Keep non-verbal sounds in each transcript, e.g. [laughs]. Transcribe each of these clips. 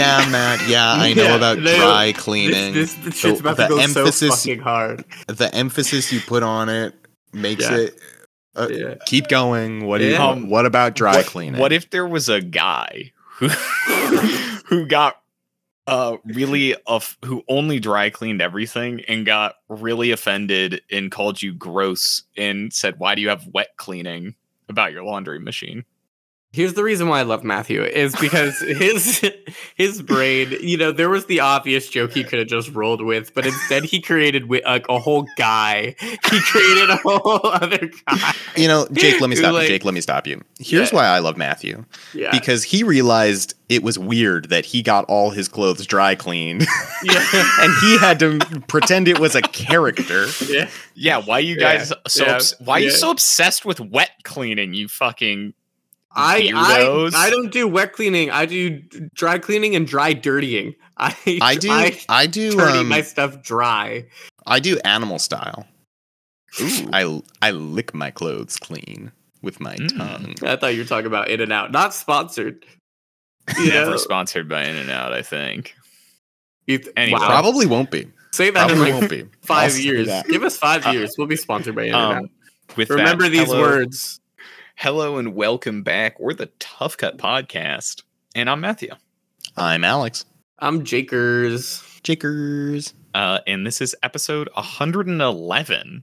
yeah, Matt. Yeah, I know Yeah, about no, dry cleaning. This, this, this shit's The- about the to go emphasis- so fucking hard. the emphasis you put on it makes Yeah. it. Uh, Yeah. Keep going. What do you? Um, what about dry what, cleaning? What if there was a guy who [laughs] who got uh really off who only dry cleaned everything and got really offended and called you gross and said why do you have wet cleaning about your laundry machine? Here's the reason why I love Matthew is because [laughs] his his brain, you know, there was the obvious joke he could have just rolled with, but instead he created wi- like a whole guy. He created a whole other guy. you know, Jake? Let me Who, stop. you. like- Jake, let me stop you. Here's Yeah. why I love Matthew Yeah. because he realized it was weird that he got all his clothes dry cleaned, yeah. [laughs] and he had to pretend it was a character. yeah. Yeah, why you Yeah, guys so yeah, obs- why are you yeah. so obsessed with wet cleaning, you fucking I, I I don't do wet cleaning. I do dry cleaning and dry dirtying. [laughs] I I do. I I do. dirty Um, my stuff dry. I do animal style. Ooh. I I lick my clothes clean with my Mm. tongue. I thought you were talking about In and Out, not sponsored. You never sponsored by In and Out, I think. Th- Anyway. wow. Probably won't be. Say that Probably in like won't be. I'll five years. Give us five Uh, years. We'll be sponsored by In and Out. Um, with that, Remember these hello- words. Hello and welcome back. We're the Tough Cut Podcast, and I'm Matthew. I'm Alex. I'm Jakers. Jakers. Uh, and this is episode 111,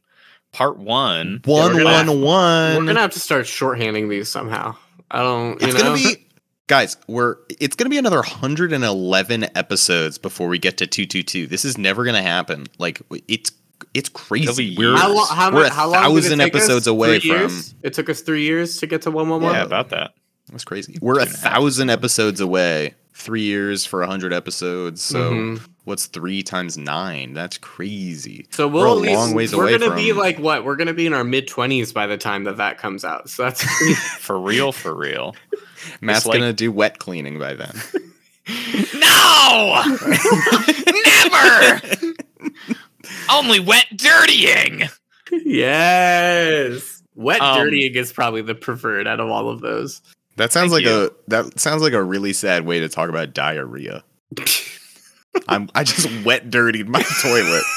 part one. One we're gonna- one one. We're gonna have to start shorthanding these somehow. I don't. You it's know. gonna be [laughs] guys we're it's gonna be another 111 episodes before we get to 222 this is never gonna happen like it's it's crazy we're, how, lo- how, we're a how long did it thousand take us? episodes away Three from years? It took us three years to get to one one Yeah, about that. that's crazy we're a Two and a half. thousand episodes away three years for a 100 episodes so Mhm. what's three times nine that's crazy So We're we'll a at least, long ways we're away gonna be like what? We're gonna be in our mid twenties by the time that that comes out. So that's [laughs] For real, for real. [laughs] matt's like- gonna do wet cleaning by then [laughs] No! Never! Only wet dirtying! yes. Wet Um, dirtying is probably the preferred out of all of those. that sounds Thank like you. a that sounds like a really sad way to talk about diarrhea [laughs] i'm i just wet dirtied my toilet [laughs]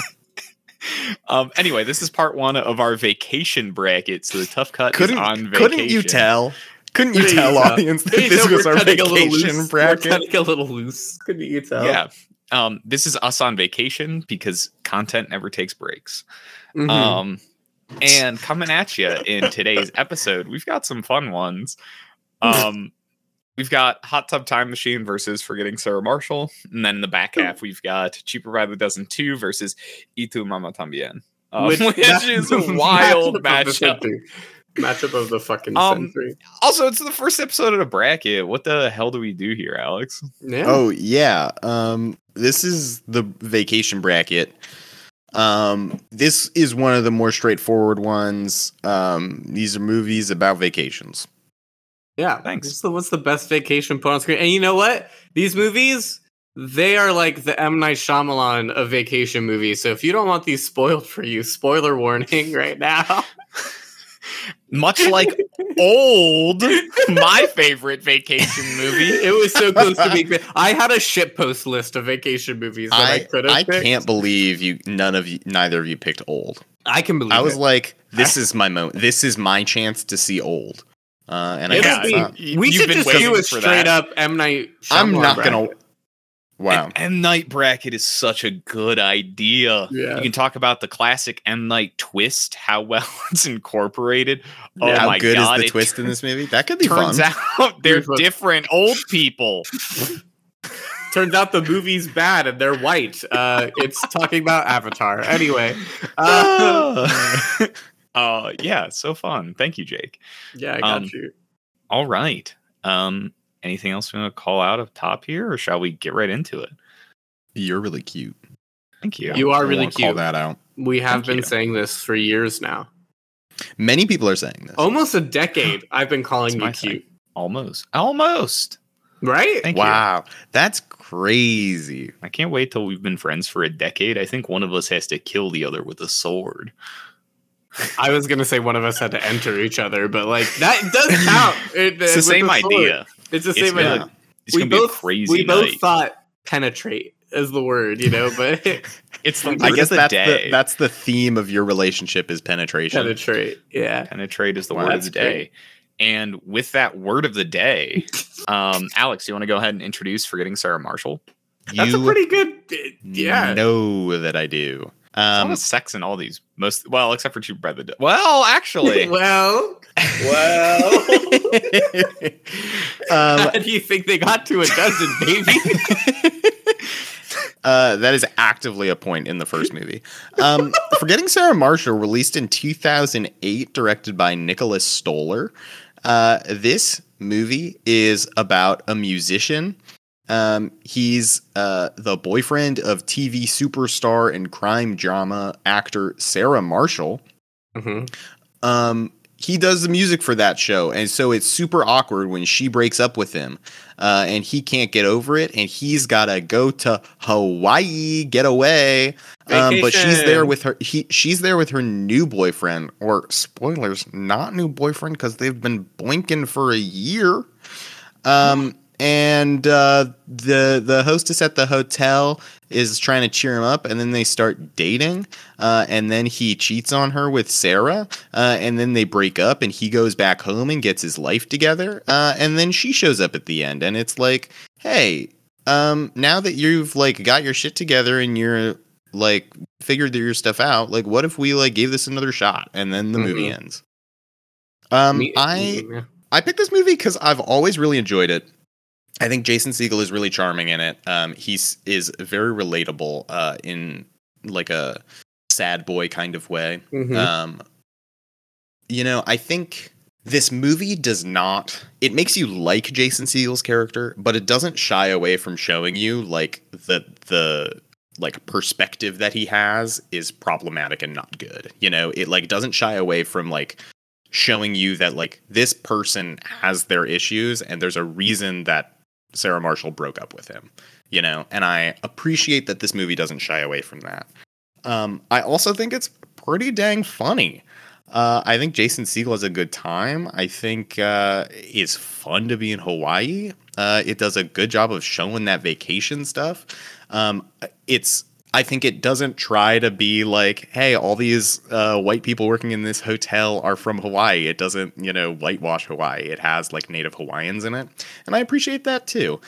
Um, anyway, this is part one of our vacation bracket. So the tough cut couldn't is on vacation. couldn't you tell? Couldn't you Couldn't tell, you audience that this was our cutting a little vacation bracket? We're bracket? cutting a little loose. Couldn't you tell? Yeah. Um, this is us on vacation because content never takes breaks. Mhm. Um, and coming at you in today's episode, we've got some fun ones. Um, we've got Hot Tub Time Machine versus Forgetting Sarah Marshall, and then in the back half we've got Cheaper by the Dozen Two versus Y Tu Mama Tambien, um, which, [laughs] that- is a wild [laughs] matchup of the matchup. century. Matchup of the fucking Um, century. Also, it's the first episode of the bracket. What the hell do we do here, Alex? Yeah. Oh yeah. Um this is the vacation bracket. Um this is one of the more straightforward ones. Um these are movies about vacations. Yeah, Thanks. What's the, what's the best vacation put on screen? And you know what? These movies, they are like the M Night Shyamalan of vacation movies. So if you don't want these spoiled for you, spoiler warning [laughs] right now. [laughs] Much like Old, my favorite vacation movie. it was so close to being. I had a shit post list of vacation movies that I, I could have. I can't believe you none of you neither of you picked old. I can believe. I was it. like this is my moment. This is my chance to see old. Uh and I guess be- not. We should just do a straight that. up M Night. I'm Shyamalan not gonna. Wow. An M Night bracket is such a good idea. Yeah. You can talk about the classic M Night twist, how well [laughs] it's incorporated. Oh Yeah. How my good god! is the twist in this movie? That could be fun. Turns fun. out [laughs] they're different old people. [laughs] Turns out the movie's bad and they're white. Uh, it's talking about Avatar. Anyway, uh, uh, yeah, so fun. Thank you, Jake. yeah, I got Um, you. All right. Um, anything else we want to call out up top here, or shall we get right into it? You're really cute. Thank you. You are I really wanna Call cute. that out. We have Thank been you. saying this for years now. Many people are saying this. Almost a decade. [gasps] I've been calling you my thing. cute. Almost. Almost. Right? Thank you. wow, that's crazy. I can't wait till we've been friends for a decade. I think one of us has to kill the other with a sword. I was gonna say one of us had to enter each other, but like that does [laughs] count. It- It's the same sword. idea. It's the It's same good. idea. It's gonna be a crazy we both thought penetrate is the word, you know, but [laughs] It's the I guess that's the, that's the theme of your relationship is penetration. penetrate. Yeah. Penetrate is the Wow, word of the day. And with that word of the day, [laughs] um, Alex, you want to go ahead and introduce Forgetting Sarah Marshall? That's a pretty good yeah. know that I do. There's a lot Um, of sex in all these. Most well, except for Two Brother. the Well, actually, [laughs] well, well. [laughs] um, How do you think they got to a dozen, baby? [laughs] Uh, that is actively a point in the first movie. Um, Forgetting Sarah Marshall, released in 2008, directed by Nicholas Stoller. Uh, this movie is about a musician. Um, he's uh, the boyfriend of TV superstar and crime drama actor Sarah Marshall. mm-hmm. um, he does the music for that show, and so it's super awkward when she breaks up with him, uh, and he can't get over it, and he's gotta go to Hawaii, get away. Um, but she's there with her. He she's there with her new boyfriend, or spoilers, not new boyfriend because they've been blinking for a year. Um, and uh, the the hostess at the hotel is trying to cheer him up, and then they start dating. Uh, and then he cheats on her with Sarah, uh, and then they break up, and he goes back home and gets his life together. Uh, and then she shows up at the end, and it's like, hey, um, now that you've like got your shit together and you're like figured your stuff out, like what if we like gave this another shot? And then the movie Mhm. ends. Um, Me- I. I picked this movie because I've always really enjoyed it. I think Jason Segel is really charming in it. Um, he's is very relatable uh, in like a sad boy kind of way. Mhm. Um, you know, I think this movie does not. It makes you like Jason Segel's character, but it doesn't shy away from showing you like the the like perspective that he has is problematic and not good. You know, it like doesn't shy away from like showing you that like this person has their issues and there's a reason that Sarah Marshall broke up with him. You know, and I appreciate that this movie doesn't shy away from that. Um, I also think it's pretty dang funny. Uh, I think Jason Segel has a good time. I think uh, it's fun to be in Hawaii. Uh, it does a good job of showing that vacation stuff. Um, it's I think it doesn't try to be like, hey, all these uh, white people working in this hotel are from Hawaii. It doesn't, you know, whitewash Hawaii. It has like native Hawaiians in it, and I appreciate that too.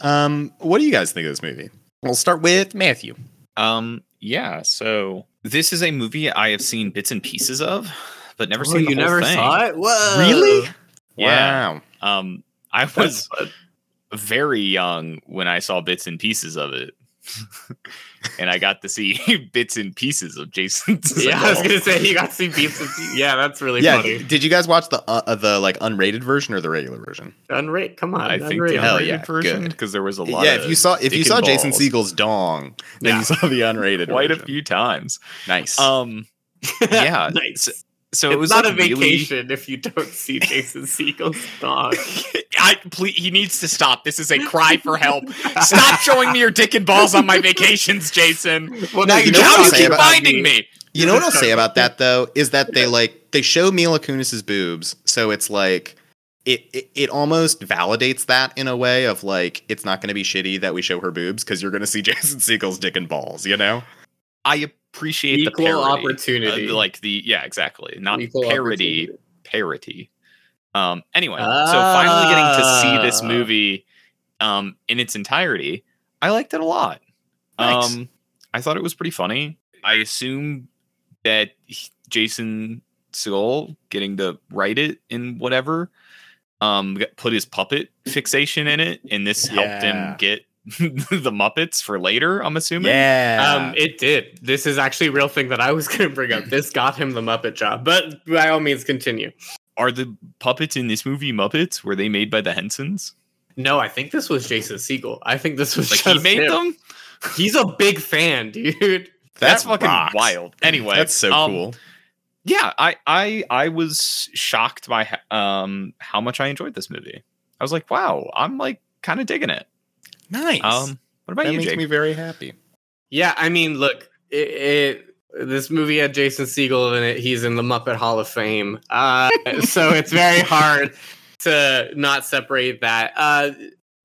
Um, what do you guys think of this movie? We'll start with Matthew. Um, yeah. So this is a movie I have seen bits and pieces of, but never Oh, seen the you whole never thing. saw it? Whoa. Really? Yeah. Wow. Um, I was [laughs] very young when I saw bits and pieces of it. [laughs] and I got to see [laughs] bits and pieces of Jason. [laughs] Yeah, I was gonna say you got to see beats. and Pieces. Yeah, that's really yeah. funny. Did you guys watch the uh, uh, the like unrated version or the regular version? Unrate, come on. I think unrate. the Hell unrated yeah, version good. because there was a lot. Yeah. If you saw if you saw Jason balls. Segel's dong, then Yeah. you saw the unrated quite a few times. Nice. Um, [laughs] yeah. nice. So, so it's it was not like a really- vacation if you don't see Jason Segel's [laughs] dog. I please, he needs to stop. This is a cry for help. Stop showing me your dick and balls on my vacations, Jason. Well, now you you know know what How I'm do you saying keep about finding me? You know what I'll say about that though is that they like they show Mila Kunis's boobs, so it's like it, it it almost validates that in a way of like it's not going to be shitty that we show her boobs because you're going to see [laughs] Jason Segel's dick and balls, you know? I appreciate Equal the parody. opportunity. Uh, like the yeah, exactly. Not Equal parody, parody. Um anyway, so finally getting to see this Ah. movie um in its entirety, I liked it a lot. Nice. Um I thought it was pretty funny. I assume that he- Jason Segel getting to write it in whatever um put his puppet fixation in it and this helped him get [laughs] the Muppets for later, I'm assuming. Yeah. Um, it did. This is actually a real thing that I was [laughs] going to bring up. This got him the Muppet job, but by all means, continue. Are the puppets in this movie Muppets? Were they made by the Hensons? No, I think this was Jason Segel. I think this was Like he made him. them? He's a big fan, [laughs] dude. That's That fucking rocks. wild. Anyway, That's so um, cool. Yeah, I I I was shocked by um how much I enjoyed this movie. I was like, wow, I'm like kind of digging it. Nice. Um, what about that you, makes Jake? me very happy. Yeah, I mean, look, it, it this movie had Jason Segel in it. He's in the Muppet Hall of Fame, uh, [laughs] so it's very hard to not separate that. Uh,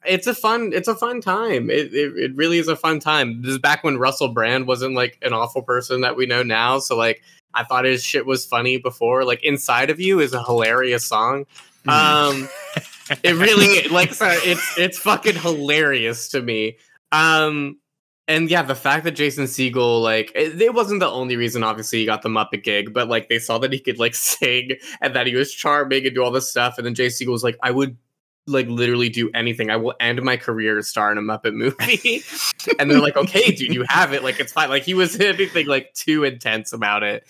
it's a fun it's a fun time. It, it it really is a fun time. This is back when Russell Brand wasn't like an awful person that we know now. So like I thought his shit was funny before. Like Inside of You is a hilarious song. Um [laughs] it really [laughs] like so it's it's fucking hilarious to me. Um and yeah, the fact that Jason Segel, like, it, it, wasn't the only reason, obviously, he got the Muppet gig, but like, they saw that he could like [laughs] sing and that he was charming and do all this stuff. And then Jason Segel was like, I would like literally do anything. I will end my career star in a Muppet movie. [laughs] and they're like, okay, dude, you have it. Like, it's fine. Like, he was anything like too intense about it.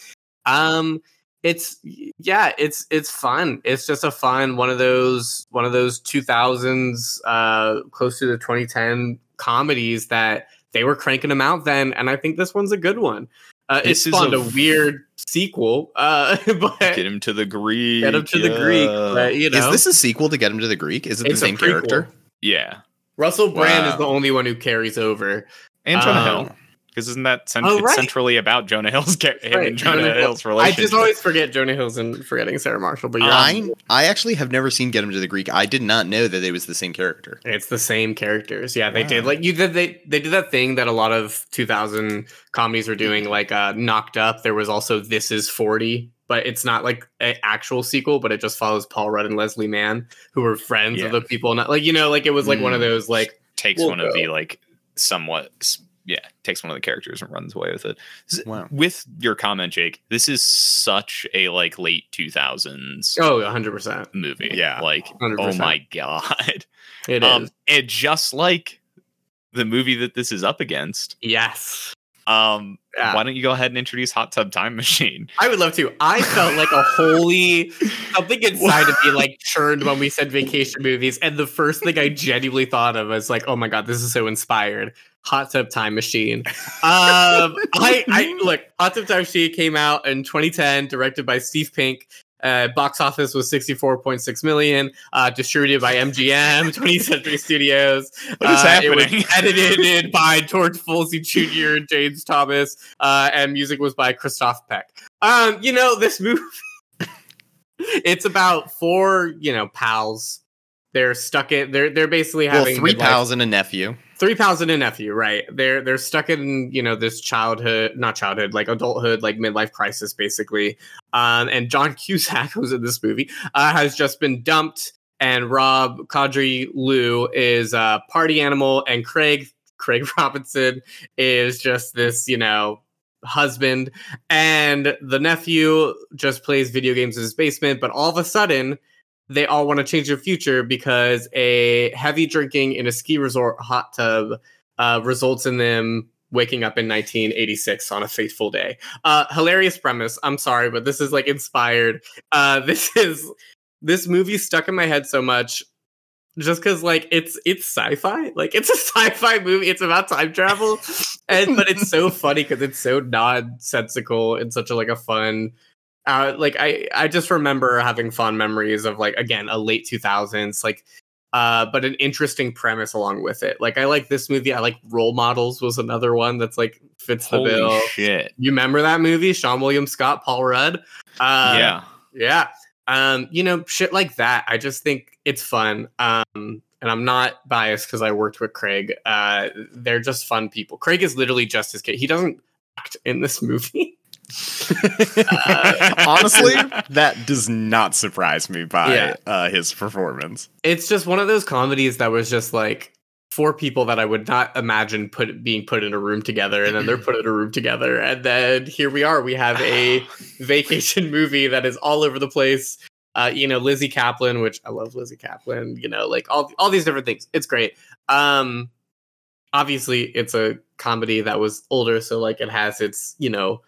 Um, it's yeah, it's it's fun. It's just a fun one of those one of those 2000s, uh, close to the 2010 comedies that they were cranking them out then, and I think this one's a good one. Uh, it spawned a, a, weird sequel, uh, [laughs] but get him to the Greek. Get him to yeah. the Greek. But, you know, is this a sequel to Get Him to the Greek? Is it it's the same character? Yeah. Russell Brand wow. is the only one who carries over. And Jonah um, Hill because isn't that cent- oh, right. centrally about Jonah Hill's him right. and Jonah, Jonah Hill's relationship? I just always forget Jonah Hill's and forgetting Sarah Marshall. But I I actually have never seen Get Him to the Greek. I did not know that it was the same character. It's the same characters. Yeah, they wow. did like you did they they did that thing that a lot of 2000 comedies were doing like uh Knocked Up. There was also This Is 40 but it's not like an actual sequel, but it just follows Paul Rudd and Leslie Mann, who were friends yeah. of the people. Not like you know, like it was like mm. one of mm. those like takes we'll one go. of the like somewhat yeah, takes one of the characters and runs away with it. Wow. With your comment, Jake, this is such a like late 2000s oh 100% movie. Yeah. Like 100%. oh my god. It um, is. And just like the movie that this is up against. Yes. Um, yeah. why don't you go ahead and introduce Hot Tub Time Machine? I would love to. I felt like a holy [laughs] something inside of me like churned when we said vacation movies, and the first thing I genuinely thought of was like, "Oh my god, this is so inspired." Hot Tub Time Machine. Um, [laughs] I, I look, Hot Tub Time Machine came out in 2010, directed by Steve Pink. Uh, box office was 64.6 million, uh, distributed by MGM, 20th [laughs] Century Studios. What is uh, happening? [laughs] edited by George Folsey Jr. and James Thomas, uh, and music was by Christophe Beck. Um, you know, this movie, it's about four, you know, pals. They're stuck in, they're, they're basically having well, three pals and a nephew three pals and a nephew, right? They're they're stuck in you know this childhood, not childhood, like adulthood, like midlife crisis, basically. Um, and John [laughs] Cusack, who's in this movie, uh, has just been dumped, and Rob Corddry-Lew is a party animal, and Craig Craig [laughs] Robinson is just this you know husband, and the nephew just plays video games in his basement, but all of a sudden they all want to change their future because a heavy drinking in a ski resort hot tub uh, results in them waking up in 1986 on a fateful day. Uh, hilarious premise. I'm sorry, but this is like inspired. Uh, [laughs] this is this movie stuck in my head so much just because like it's it's sci-fi like it's a [laughs] sci-fi movie it's about time travel and but it's so [laughs] funny because it's so nonsensical and such a like a fun uh, like I, I just remember having fond memories of like again a late 2000s like uh, but an interesting premise along with it. Like I like this movie. I like Role Models was another one that's like fits the Holy bill. Shit, you remember that movie? Seann William Scott, Paul Rudd. Uh, yeah, yeah. Um, you know, shit like that. I just think it's fun. Um, and I'm not biased because I worked with Craig. Uh, they're just fun people. Craig is literally just as kid. He doesn't act in this [laughs] movie. Uh, [laughs] Honestly, that does not surprise me by yeah. uh, his performance. It's just one of those comedies that was just like four people that I would not imagine put being put in a room together, and then they're put in a room together, and then here we are. We have a [sighs] vacation movie that is all over the place. Uh, you know, Lizzy Caplan, which I love Lizzy Caplan. You know, like all all these different things. It's great. Um, obviously, it's a comedy that was older, so like it has its you know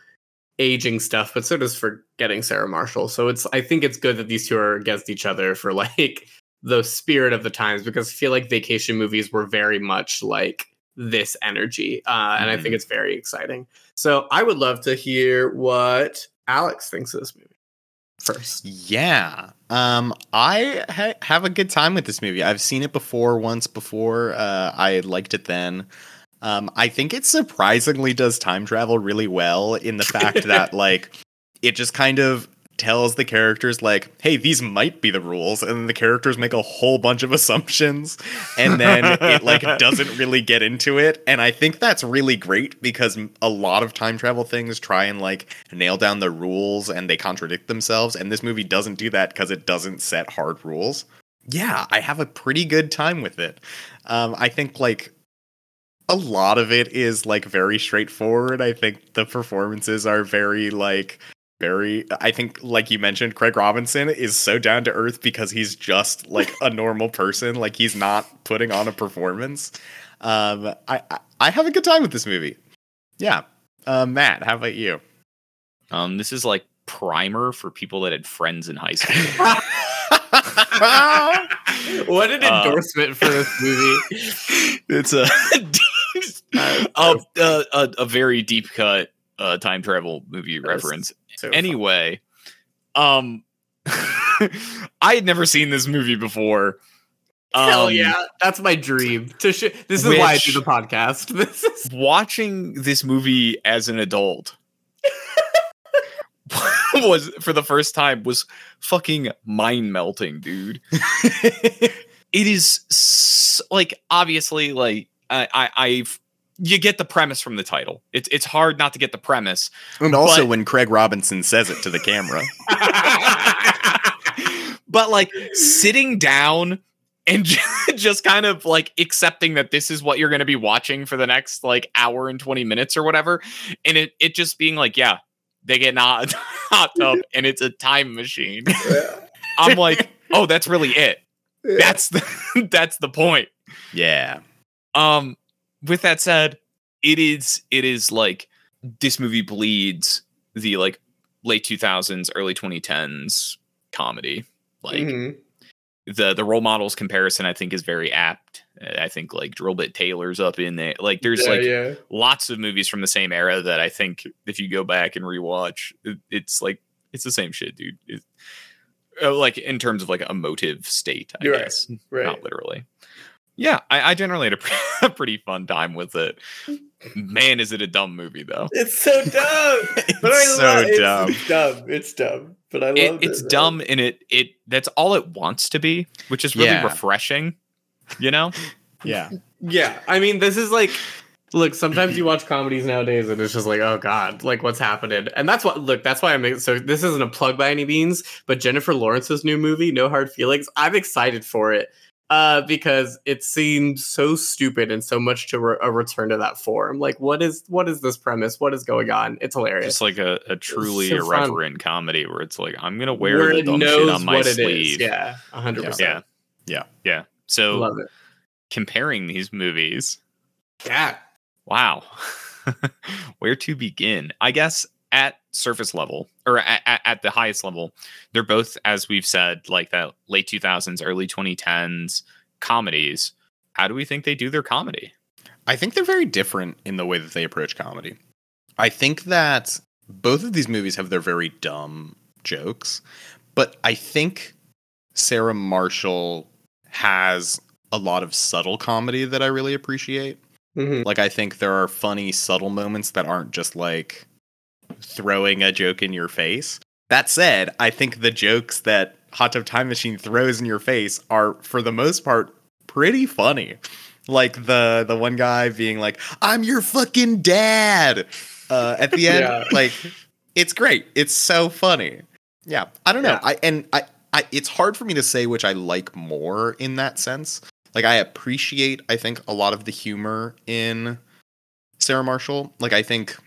aging stuff, but so does forgetting Sarah Marshall. So it's I think it's good that these two are against each other for [laughs] like the spirit of the times because I feel like vacation movies were very much like this energy, uh, mm-hmm. and I think mm-hmm. it's very exciting. So I would love to hear what Alex thinks of this movie first. Yeah. Um, I ha- have a good time with this movie. I've seen it before once before. Uh, I liked it then. Um, I think it surprisingly does time travel really well in the fact [laughs] that like it just kind of tells the characters like, "Hey, these might be the rules," and then the characters make a whole bunch of assumptions, and then it like [laughs] doesn't really get into it. And I think that's really great because a lot of time travel things try and like nail down the rules and they contradict themselves, and this movie doesn't do that because it doesn't set hard rules. Yeah, I have a pretty good time with it. Um, I think like a lot of it is like very straightforward. I think the performances are very like very I think like you mentioned Craig Robinson is so down to earth because he's just like a [laughs] normal person, like he's not putting on a performance. Um I I, I have a good time with this movie. Yeah. Uh, Matt, how about you? Um this is like primer for people that had friends in high school. [laughs] [laughs] what an Uh, endorsement for this movie. it's a [laughs] a, a, a, a very deep cut uh, time travel movie That reference. So Anyway, um, [laughs] I had never seen this movie before. fun. hell Um, yeah, that's my dream. To sh- this is why I do the podcast. [laughs] This is Watching this movie as an adult was for the first time was fucking mind melting, dude. it is s- like obviously like I, I I've you get the premise from the title. It's it's hard not to get the premise. and also But- when Craig Robinson says it to the camera. [laughs] [laughs] but like sitting down and [laughs] just kind of like accepting that this is what you're going to be watching for the next like hour and 20 minutes or whatever and it it just being like yeah they get a hot, tub and it's a time machine i'm like oh that's really it that's the that's the point Yeah. um with that said it is it is like this movie bleeds the like late 2000s early 2010s comedy. Like Mhm. the the role models comparison i think is very apt. I think like drillbit taylor's up in there like there's Yeah, like yeah. lots of movies from the same era that i think if you go back and rewatch it, it's like it's the same shit dude. It, uh, like in terms of like emotive state i You're right, guess. Right. not literally yeah I, I generally had a, pre- [laughs] a pretty fun time with it [laughs] man is it a dumb movie though It's so [laughs] dumb. but I It's so love it's dumb. dumb. It's dumb. But I love it, it's dumb and it it that's all it wants to be which is really Yeah. refreshing you know Yeah. Yeah, I mean, this is like, look. Sometimes you watch comedies nowadays, and it's just like, oh god, like what's happening? And that's what. Look, that's why I'm. ex- So this isn't a plug by any means, but Jennifer Lawrence's new movie, No Hard Feelings, I'm excited for it. Uh, because it seems so stupid and so much to re- a return to that form. Like, what is what is this premise? What is going on? It's hilarious. just like a, a truly so fun. irreverent comedy where it's like i'm gonna wear Where the dumb shit on my what it is. sleeve Yeah, hundred yeah percent. yeah yeah yeah. so comparing these movies Yeah. wow [laughs] where to begin i guess at surface level or at, at, at the highest level they're both as we've said like that late 2000s early 2010s comedies how do we think they do their comedy I think they're very different in the way that they approach comedy. I think that both of these movies have their very dumb jokes, but I think Sarah Marshall has a lot of subtle comedy that I really appreciate. Mhm. Like I think there are funny subtle moments that aren't just like throwing a joke in your face. That said, I think the jokes that Hot Tub Time Machine throws in your face are for the most part pretty funny. Like the the one guy being like, "I'm your fucking dad." Uh at the end Yeah. [laughs] like it's great. It's so funny. Yeah. I don't know. Yeah. I and I I it's hard for me to say which I like more in that sense. Like I appreciate I think a lot of the humor in Sarah Marshall. Like I think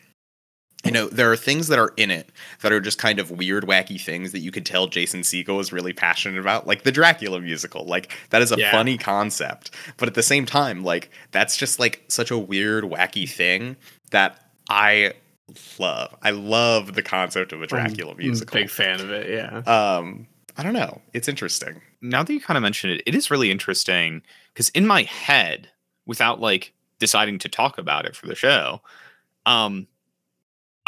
you know, there are things that are in it that are just kind of weird, wacky things that you could tell Jason Segel is really passionate about, like the Dracula musical. Like that is a Yeah. funny concept, but at the same time, like that's just like such a weird, wacky thing that I love. I love the concept of a Dracula I'm musical. Big fan of it. Yeah. Um, I don't know. It's interesting. now that you kind of mentioned it, it is really interesting because in my head, without like deciding to talk about it for the show, um,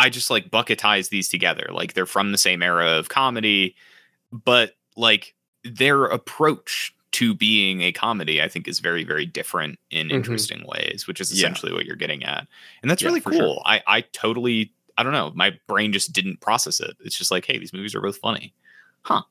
I just like bucketize these together. Like they're from the same era of comedy, but like their approach to being a comedy, I think, is very, very different in Mhm. interesting ways, which is Yeah. essentially what you're getting at. And that's Yeah, really for sure. cool. I, I totally I don't know. My brain just didn't process it. It's just like, hey, these movies are both funny. Huh.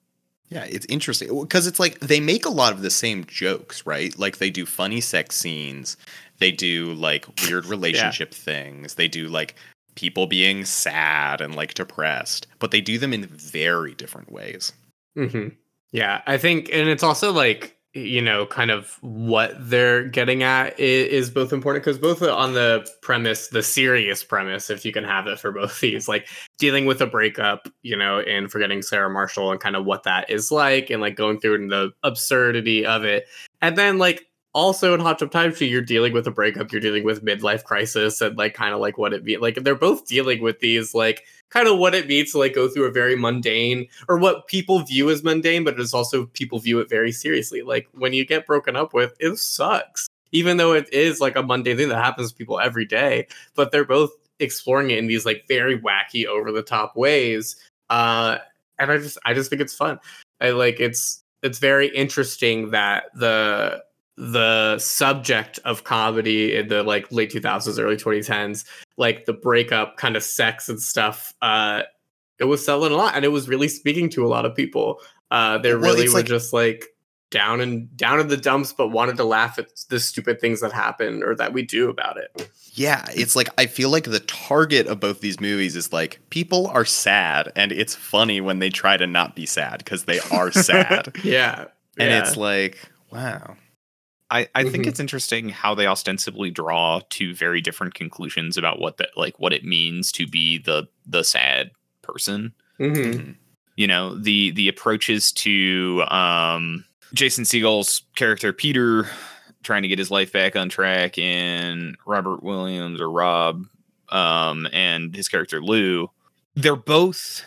Yeah, it's interesting because it's like they make a lot of the same jokes, right? Like they do funny sex scenes, they do like weird [laughs] relationship things, they do like people being sad and like depressed, but they do them in very different ways. hmm Yeah, I think, and it's also like you know, kind of what they're getting at is, both important because both on the premise, the serious premise, if you can have it for both these, like dealing with a breakup, you know, and forgetting Sarah Marshall and kind of what that is like, and like going through and the absurdity of it, and then like also in Hot Tub Time you're dealing with a breakup, you're dealing with midlife crisis, and like kind of like what it means like. They're both dealing with these like kind of what it means to like go through a very mundane or what people view as mundane, but it's also people view it very seriously. Like when you get broken up with, it sucks. Even though it is like a mundane thing that happens to people every day, but they're both exploring it in these like very wacky, over the top ways. Uh, and I just I just think it's fun. I like it's it's very interesting that the the subject of comedy in the like late 2000s early 2010s like the breakup kind of sex and stuff uh it was selling a lot and it was really speaking to a lot of people uh they Well, really were like- just like down and down in the dumps but wanted to laugh at the stupid things that happen or that we do about it Yeah, it's like I feel like the target of both these movies is like people are sad and it's funny when they try to not be sad because they are [laughs] sad. yeah and yeah. it's like, wow. I, I think Mhm. it's interesting how they ostensibly draw two very different conclusions about what that like what it means to be the the sad person. Mhm. Mhm. You know, the the approaches to um Jason Segel's character Peter trying to get his life back on track and Robert Williams or Rob um and his character Lou. They're both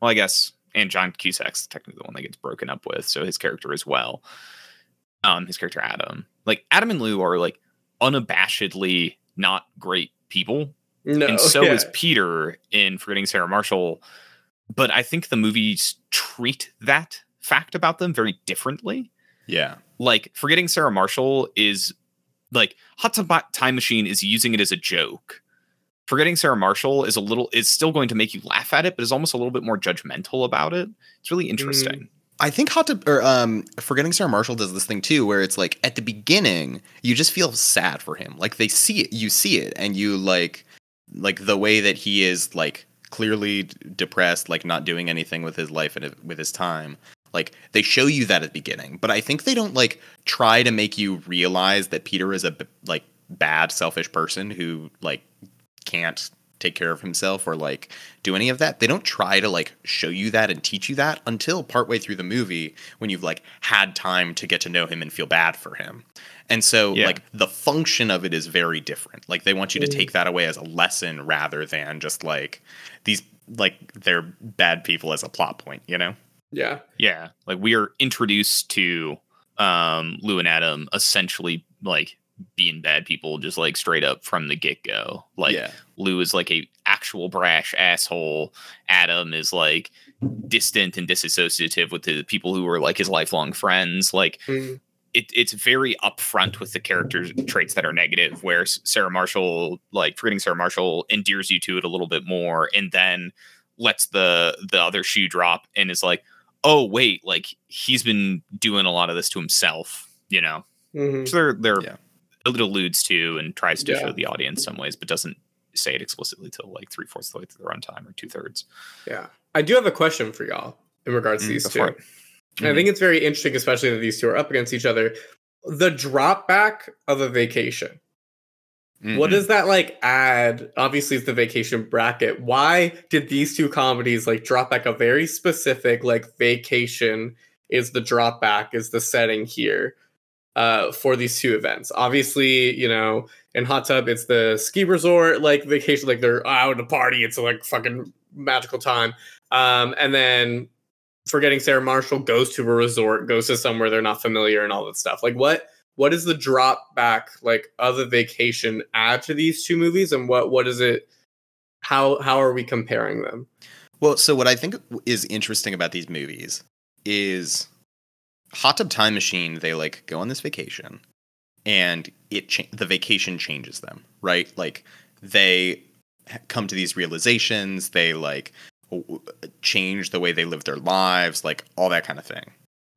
well, I guess and John Cusack's technically the one that gets broken up with, so his character as well. Um, his character Adam. Like Adam and Lou are like unabashedly not great people. no and so [laughs] yeah. is Peter in Forgetting Sarah Marshall. But I think the movies treat that fact about them very differently. Yeah. Like Forgetting Sarah Marshall is like Hot Tub Time Machine is using it as a joke. Forgetting Sarah Marshall is a little is still going to make you laugh at it, but is almost a little bit more judgmental about it. It's really interesting. I think Hot Tub or um Forgetting Sarah Marshall does this thing too, where it's like at the beginning you just feel sad for him. Like they see it, you see it, and you like like the way that he is like clearly depressed, like not doing anything with his life and with his time. Like they show you that at the beginning, but I think they don't like try to make you realize that Peter is a like bad, selfish person who like can't take care of himself or like do any of that. They don't try to like show you that and teach you that until partway through the movie when you've like had time to get to know him and feel bad for him. And so Yeah. like the function of it is very different. Like they want you to Mm. take that away as a lesson rather than just like these like they're bad people as a plot point, you know? yeah Yeah. Like we are introduced to um Lou and Adam essentially like being bad people just like straight up from the get-go. Like yeah. Lou is like a actual brash asshole. Adam is like distant and disassociative with the people who were like his lifelong friends. Like Mm. it, it's very upfront with the character traits that are negative. Where Sarah Marshall, like forgetting Sarah Marshall, endears you to it a little bit more, and then lets the the other shoe drop and is like, oh wait, like he's been doing a lot of this to himself. You know, Mhm. so they're they're Yeah. It alludes to and tries to Yeah. show the audience some ways, but doesn't say it explicitly till like three fourths of the way through the runtime or two thirds. Yeah. I do have a question for y'all in regards to Mm, these two. for it. And I think it's very interesting, especially that these two are up against each other. The drop back of a vacation. What Mhm. does that like add? Obviously, it's the vacation bracket. Why did these two comedies like drop back a very specific like vacation is the drop back is the setting here uh for these two events? Obviously, you know, in Hot Tub, it's the ski resort like vacation, like they're out to party. It's like fucking magical time. Um, and then forgetting Sarah Marshall goes to a resort, goes to somewhere they're not familiar, and all that stuff. Like what what is the drop back like of a vacation add to these two movies, and what what is it? How how are we comparing them? Well, so what I think is interesting about these movies is Hot Tub Time Machine. They like go on this vacation, and it cha- the vacation changes them, right? Like they come to these realizations. They like change the way they live their lives, like all that kind of thing.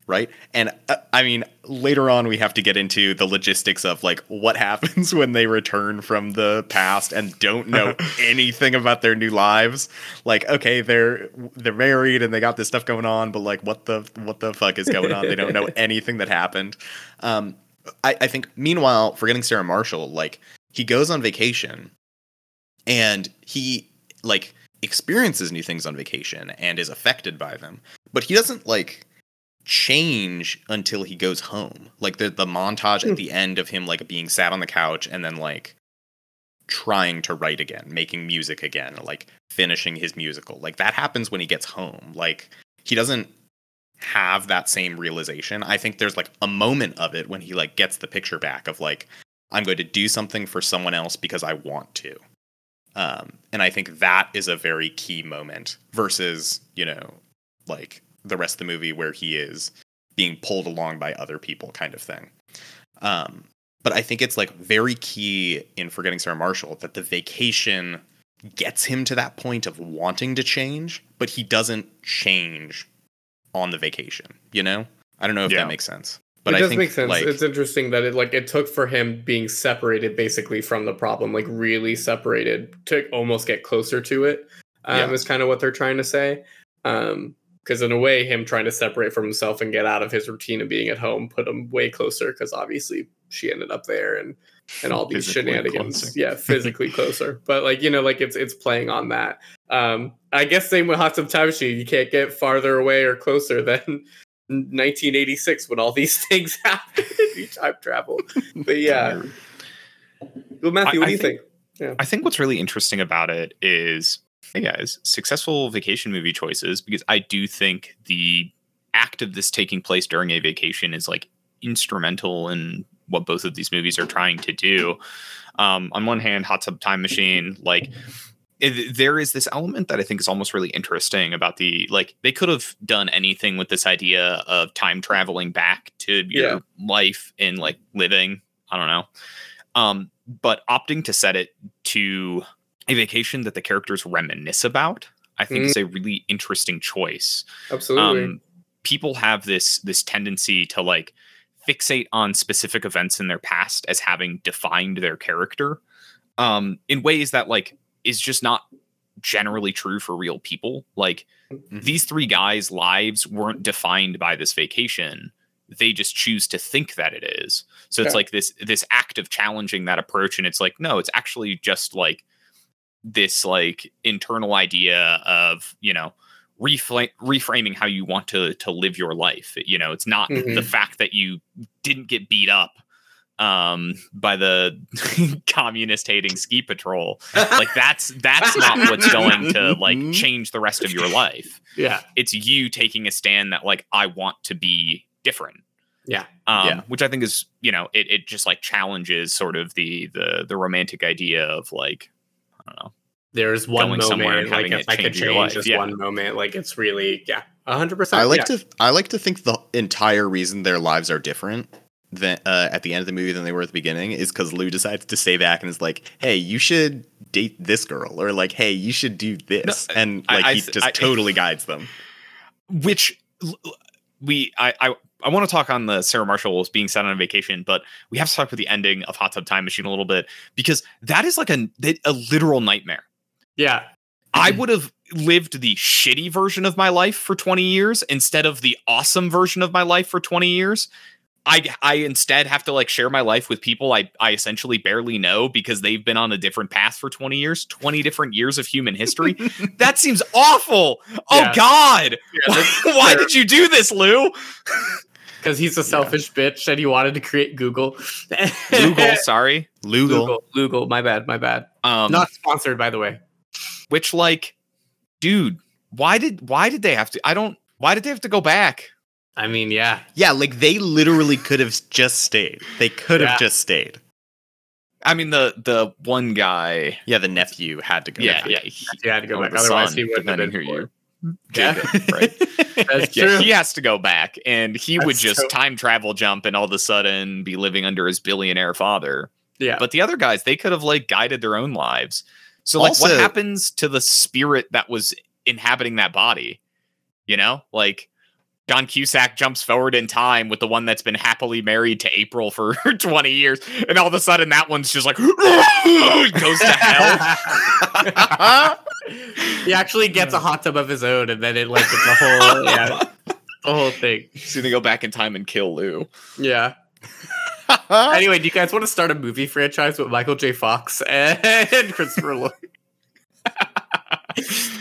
Right. And uh, I mean, later on, we have to get into the logistics of like what [laughs] happens when they return from the past and don't know [laughs] anything about their new lives. Like, okay, they're they're married and they got this stuff going on, but like, what the what the fuck is going on? They don't know [laughs] anything that happened. Um, I, I think. Meanwhile, forgetting Sarah Marshall, like he goes on vacation, and he like experiences new things on vacation and is affected by them, but he doesn't like change until he goes home. Like the the montage at the end of him like being sat on the couch and then like trying to write again, making music again, like finishing his musical. Like that happens when he gets home. Like he doesn't have that same realization. I think there's like a moment of it when he like gets the picture back of like I'm going to do something for someone else because I want to. Um, and I think that is a very key moment versus, you know, like the rest of the movie where he is being pulled along by other people kind of thing. Um, but I think it's like very key in Forgetting Sarah Marshall that the vacation gets him to that point of wanting to change, but he doesn't change on the vacation, you know? I don't know if Yeah. that makes sense. But it I does think make sense. like it's interesting that it like it took for him being separated basically from the problem, like really separated to almost get closer to it. Um, Yeah. is kind of what they're trying to say. Um, because in a way, him trying to separate from himself and get out of his routine of being at home put him way closer. Because obviously she ended up there and and all these Physically shenanigans. closer. Yeah, physically closer. [laughs] But like you know, like it's it's playing on that. Um, I guess same with Time Machine. You can't get farther away or closer than 1986 when all these [laughs] things happened. you time travel. But [laughs] yeah, well, Matthew, I- what I do you think- think? I think what's really interesting about it is, hey guys, successful vacation movie choices because I do think the act of this taking place during a vacation is like instrumental in what both of these movies are trying to do. Um, on one hand, Hot Tub Time Machine, like it, there is this element that I think is almost really interesting about the like they could have done anything with this idea of time traveling back to your Yeah. life and like living. I don't know. Um, but opting to set it to a vacation that the characters reminisce about, I think Mm. is a really interesting choice. Absolutely. Um, people have this this tendency to like fixate on specific events in their past as having defined their character um, in ways that like is just not generally true for real people. Like Mhm. these three guys' lives weren't defined by this vacation. They just choose to think that it is. So it's like this this act of challenging that approach, and it's like no, it's actually just like this like internal idea of you know refla- reframing how you want to to live your life. You know, it's not the Mhm. fact that you didn't get beat up um by the [laughs] communist hating ski patrol like that's that's not what's going to like change the rest of your life yeah. it's you taking a stand that like i want to be different Yeah. um Yeah. which i think is you know it, it just like challenges sort of the the the romantic idea of like i don't know There's one Going somewhere moment, and like having if it I could change your life, just yeah. one moment, like it's really, yeah, hundred percent. I like yeah. to I like to think the entire reason their lives are different than uh, at the end of the movie than they were at the beginning is because Lou decides to stay back and is like, "Hey, you should date this girl," or like, "Hey, you should do this," and like I he th- just I- totally guides them. which l- l- we I I, I want to talk on the Sarah Marshall's being sent on a vacation, but we have to talk about the ending of Hot Tub Time Machine a little bit because that is like a a literal nightmare. Yeah, I would have lived the shitty version of my life for 20 years instead of the awesome version of my life for 20 years. I, I instead have to like share my life with people I, I essentially barely know because they've been on a different path for 20 years, 20 different years of human history. [laughs] that seems awful. Oh God. Yeah, that's [laughs] Why did you do this, Lou? because he's a selfish bitch and he wanted to create Google. Google, [laughs] sorry. Lougle. Google, Google. My bad, my bad. Um, Not sponsored, by the way. Which like, dude, why did why did they have to? I don't. Why did they have to go back? I mean, yeah, Yeah, like they literally could have just stayed. They could have Yeah. just stayed. I mean, the the one guy. Yeah, the nephew had to go. Yeah, back. yeah. he- you had to go back. Otherwise, son, he wouldn't have been here. who for. you- Yeah, Jacob, right? [laughs] that's Yeah, true. he has to go back, and he would just so- time travel jump and all of a sudden be living under his billionaire father. yeah, But the other guys, they could have like guided their own lives. So like what happens to the spirit that was inhabiting that body? You know? Like John Cusack jumps forward in time with the one that's been happily married to April for [laughs] 20 years, and all of a sudden that one's just like [laughs] goes to hell. he actually gets a hot tub of his own, and then it like it's a whole yeah, the whole thing. He's gonna go back in time and kill Lou. Yeah. Anyway, do you guys want to start a movie franchise with Michael J. Fox and [laughs] Christopher Lloyd? [laughs]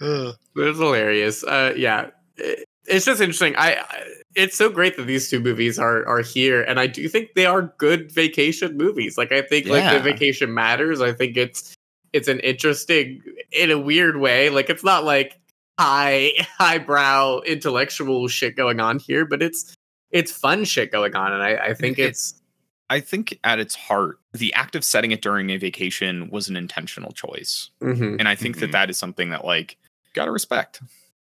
It was hilarious. Uh, yeah, It- it's just interesting. I, I it's so great that these two movies are are here, and I do think they are good vacation movies. Like I think like the vacation matters. I think it's it's an interesting in a weird way. Like it's not like high [laughs] highbrow intellectual shit going on here, but it's it's fun shit going on, and I, I think It- it's I think at its heart, the act of setting it during a vacation was an intentional choice. mhm. And I think Mhm. that that is something that like gotta respect.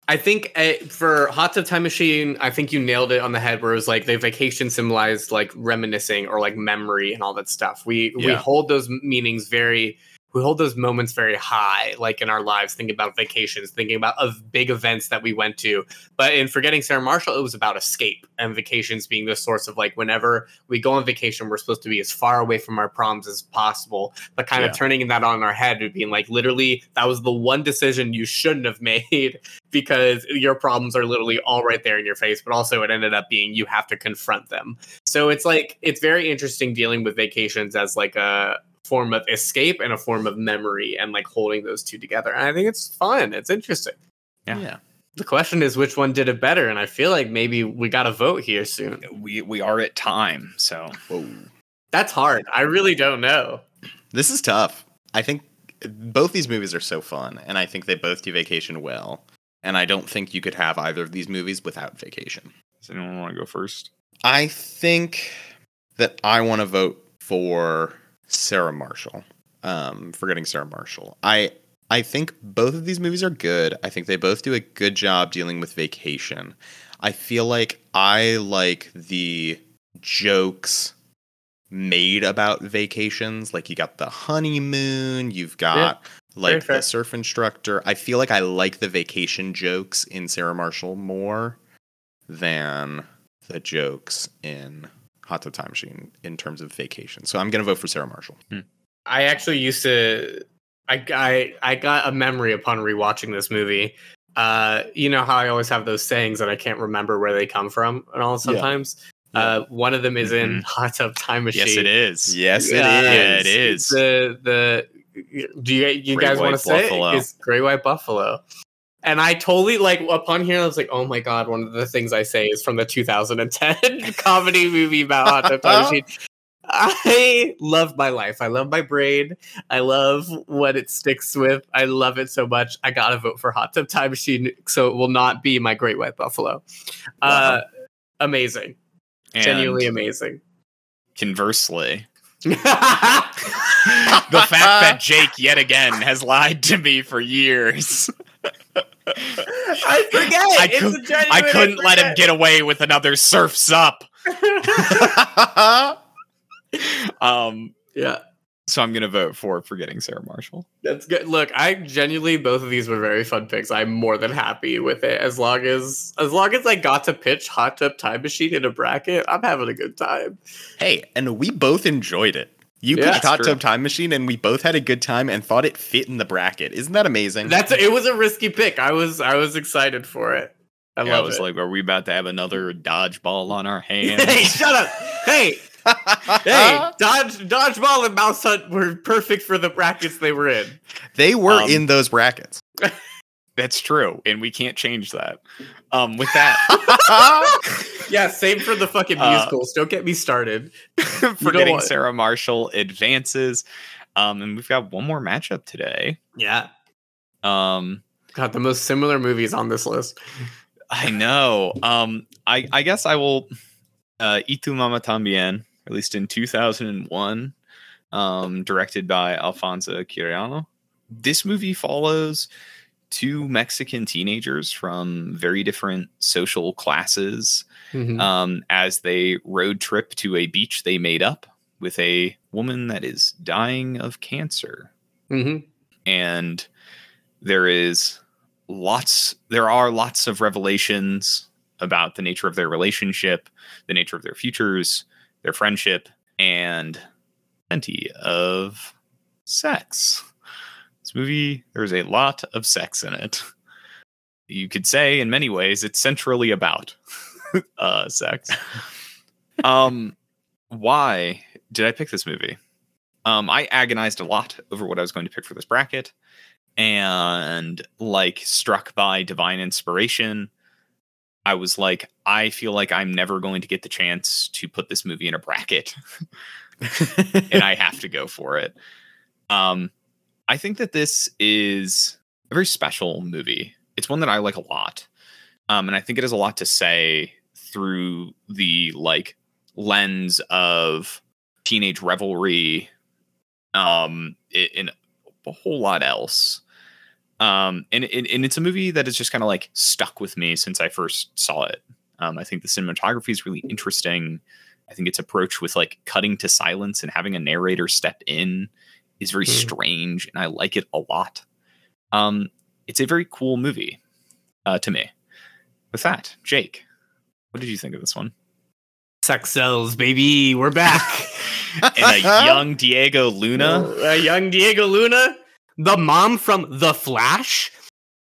I think uh, for Hot Tub Time Machine, I think you nailed it on the head. Where it was like the vacation symbolized like reminiscing or like memory and all that stuff. We we hold those meanings very. We hold those moments very high, like in our lives, thinking about vacations, thinking about of big events that we went to. But in Forgetting Sarah Marshall, it was about escape and vacations being the source of like whenever we go on vacation, we're supposed to be as far away from our problems as possible. But kind Yeah. of turning that on our head and being like, literally, that was the one decision you shouldn't have [laughs] made because your problems are literally all right there in your face, but also it ended up being you have to confront them. So it's like it's very interesting dealing with vacations as like a form of escape and a form of memory and like holding those two together. And I think it's fun. It's interesting. Yeah. yeah. The question is which one did it better? And I feel like maybe we got a vote here soon. We we are at time, so Whoa. That's hard. I really don't know. This is tough. I think both these movies are so fun, and I think they both do vacation well. And I don't think you could have either of these movies without vacation. does anyone want to go first? I think that I want to vote for Sarah Marshall. Um, forgetting Sarah Marshall. I I think both of these movies are good. I think they both do a good job dealing with vacation. I feel like I like the jokes made about vacations. Like you got the honeymoon, you've got like the surf instructor. I feel like I like the vacation jokes in Sarah Marshall more than the jokes in Hot Tub Time Machine in terms of vacation. So I'm gonna vote for Sarah Marshall. I actually used to. I, I I got a memory upon rewatching this movie. Uh, you know how I always have those sayings that I can't remember where they come from, and all sometimes. Uh, one of them is in Hot Tub Time Machine. Yes, it is. Yes, it Uh, is. Yeah, it is. The the do you you Great guys want to say Buffalo. it? It's Great White Buffalo. And I totally like upon hearing, I was like, "Oh my god!" One of the things I say is from the 2010 [laughs] comedy movie about Hot Tub Time Machine. I love my life. I love my brain. I love what it sticks with. I love it so much. I gotta vote for Hot Tub Time Machine, so it will not be my Great White Buffalo. Uh, amazing, And genuinely amazing. Conversely, [laughs] the fact that Jake yet again has lied to me for years. [laughs] I forget. I, It's cou- a I couldn't let him get away with another surfs up. [laughs] Um, yeah, so I'm gonna vote for forgetting Sarah Marshall. that's good. Look, I genuinely both of these were very fun picks. I'm more than happy with it as long as as long as I got to pitch Hot Tub Time Machine in a bracket. I'm having a good time. hey, and we both enjoyed it. You Yeah, pitched that's Hot true. Tub Time Machine, and we both had a good time and thought it fit in the bracket. Isn't that amazing? That's it was a risky pick. I was I was excited for it. I Yeah, I was it. like, are we about to have another dodgeball on our [laughs] hands? hey, shut up. Hey, [laughs] hey, dodge dodgeball and mouse hunt were perfect for the brackets they were in. they were Um, in those brackets. [laughs] That's true, and we can't change that. Um, with that, [laughs] Yeah, same for the fucking Uh, musicals. Don't get me started. [laughs] forgetting? Sarah Marshall advances. Um, and we've got one more matchup today. Yeah. Um, God, the most similar movies on this list. I know. Um, I I guess I will. Uh, Y tu mama tambien, released in 2001, um, directed by Alfonso Cuarón. This movie follows two Mexican teenagers from very different social classes Mhm. um, as they road trip to a beach they made up with a woman that is dying of cancer. Mhm. and there is lots there are lots of revelations about the nature of their relationship, the nature of their futures, their friendship, and plenty of sex. This movie, there's a lot of sex in it. You could say, in many ways, it's centrally about [laughs] uh, sex. [laughs] um, why did I pick this movie? Um, I agonized a lot over what I was going to pick for this bracket, and like struck by divine inspiration. I was like, I feel like I'm never going to get the chance to put this movie in a bracket, [laughs] and I have to go for it. Um, I think that this is a very special movie. It's one that I like a lot, um, and I think it has a lot to say through the like lens of teenage revelry, um, in a whole lot else. Um, and, and, and it's a movie that has just kind of like stuck with me since I first saw it. Um, I think the cinematography is really interesting. I think its approach with like cutting to silence and having a narrator step in is very Hmm. strange, and I like it a lot. Um, it's a very cool movie uh, to me. With that, Jake, what did you think of this one? Sex sells, baby. We're back. [laughs] [laughs] And a young Diego Luna. uh, young Diego Luna, the mom from The Flash.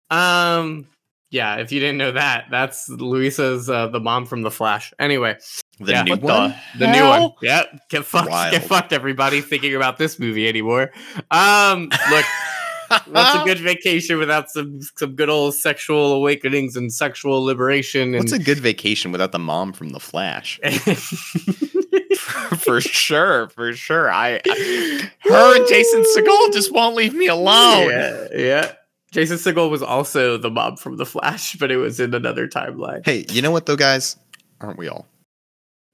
Um, yeah, if you didn't know that, that's Luisa's uh, the mom from The Flash. Anyway, The Yeah, new what one. the new one. Yeah, get fucked, Wild. get fucked, everybody thinking about this movie anymore. Um, look, [laughs] what's a good vacation without some some good old sexual awakenings and sexual liberation? And What's a good vacation without the mom from The Flash? [laughs] [laughs] for sure, for sure. I, I- her and Jason Segel just won't leave me alone. Yeah, yeah. Jason Segel was also the mom from The Flash, but it was in another timeline. Hey, you know what though, guys? Aren't we all?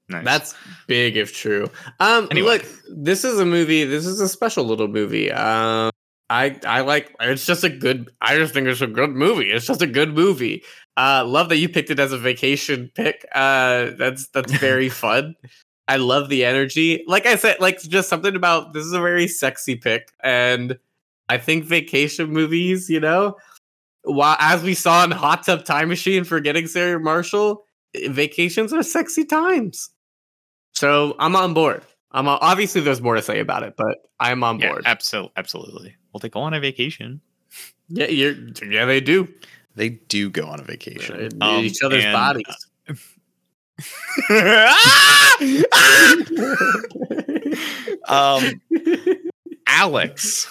Nice. That's big if true. Um, Anyway. look, this is a movie. This is a special little movie. Um, I I like. It's just a good. I just think it's a good movie. It's just a good movie. Uh, love that you picked it as a vacation pick. Uh, that's that's [laughs] very fun. I love the energy. Like I said, like just something about this is a very sexy pick, and I think vacation movies. You know, while as we saw in Hot Tub Time Machine for getting Sarah Marshall, vacations are sexy times. So I'm on board. I'm on, obviously there's more to say about it, but I'm on yeah, board. absolutely, absolutely. Well, they go on a vacation. Yeah, you're, yeah, they do. They do go on a vacation. In Um, each other's and, bodies. [laughs] um, Alex,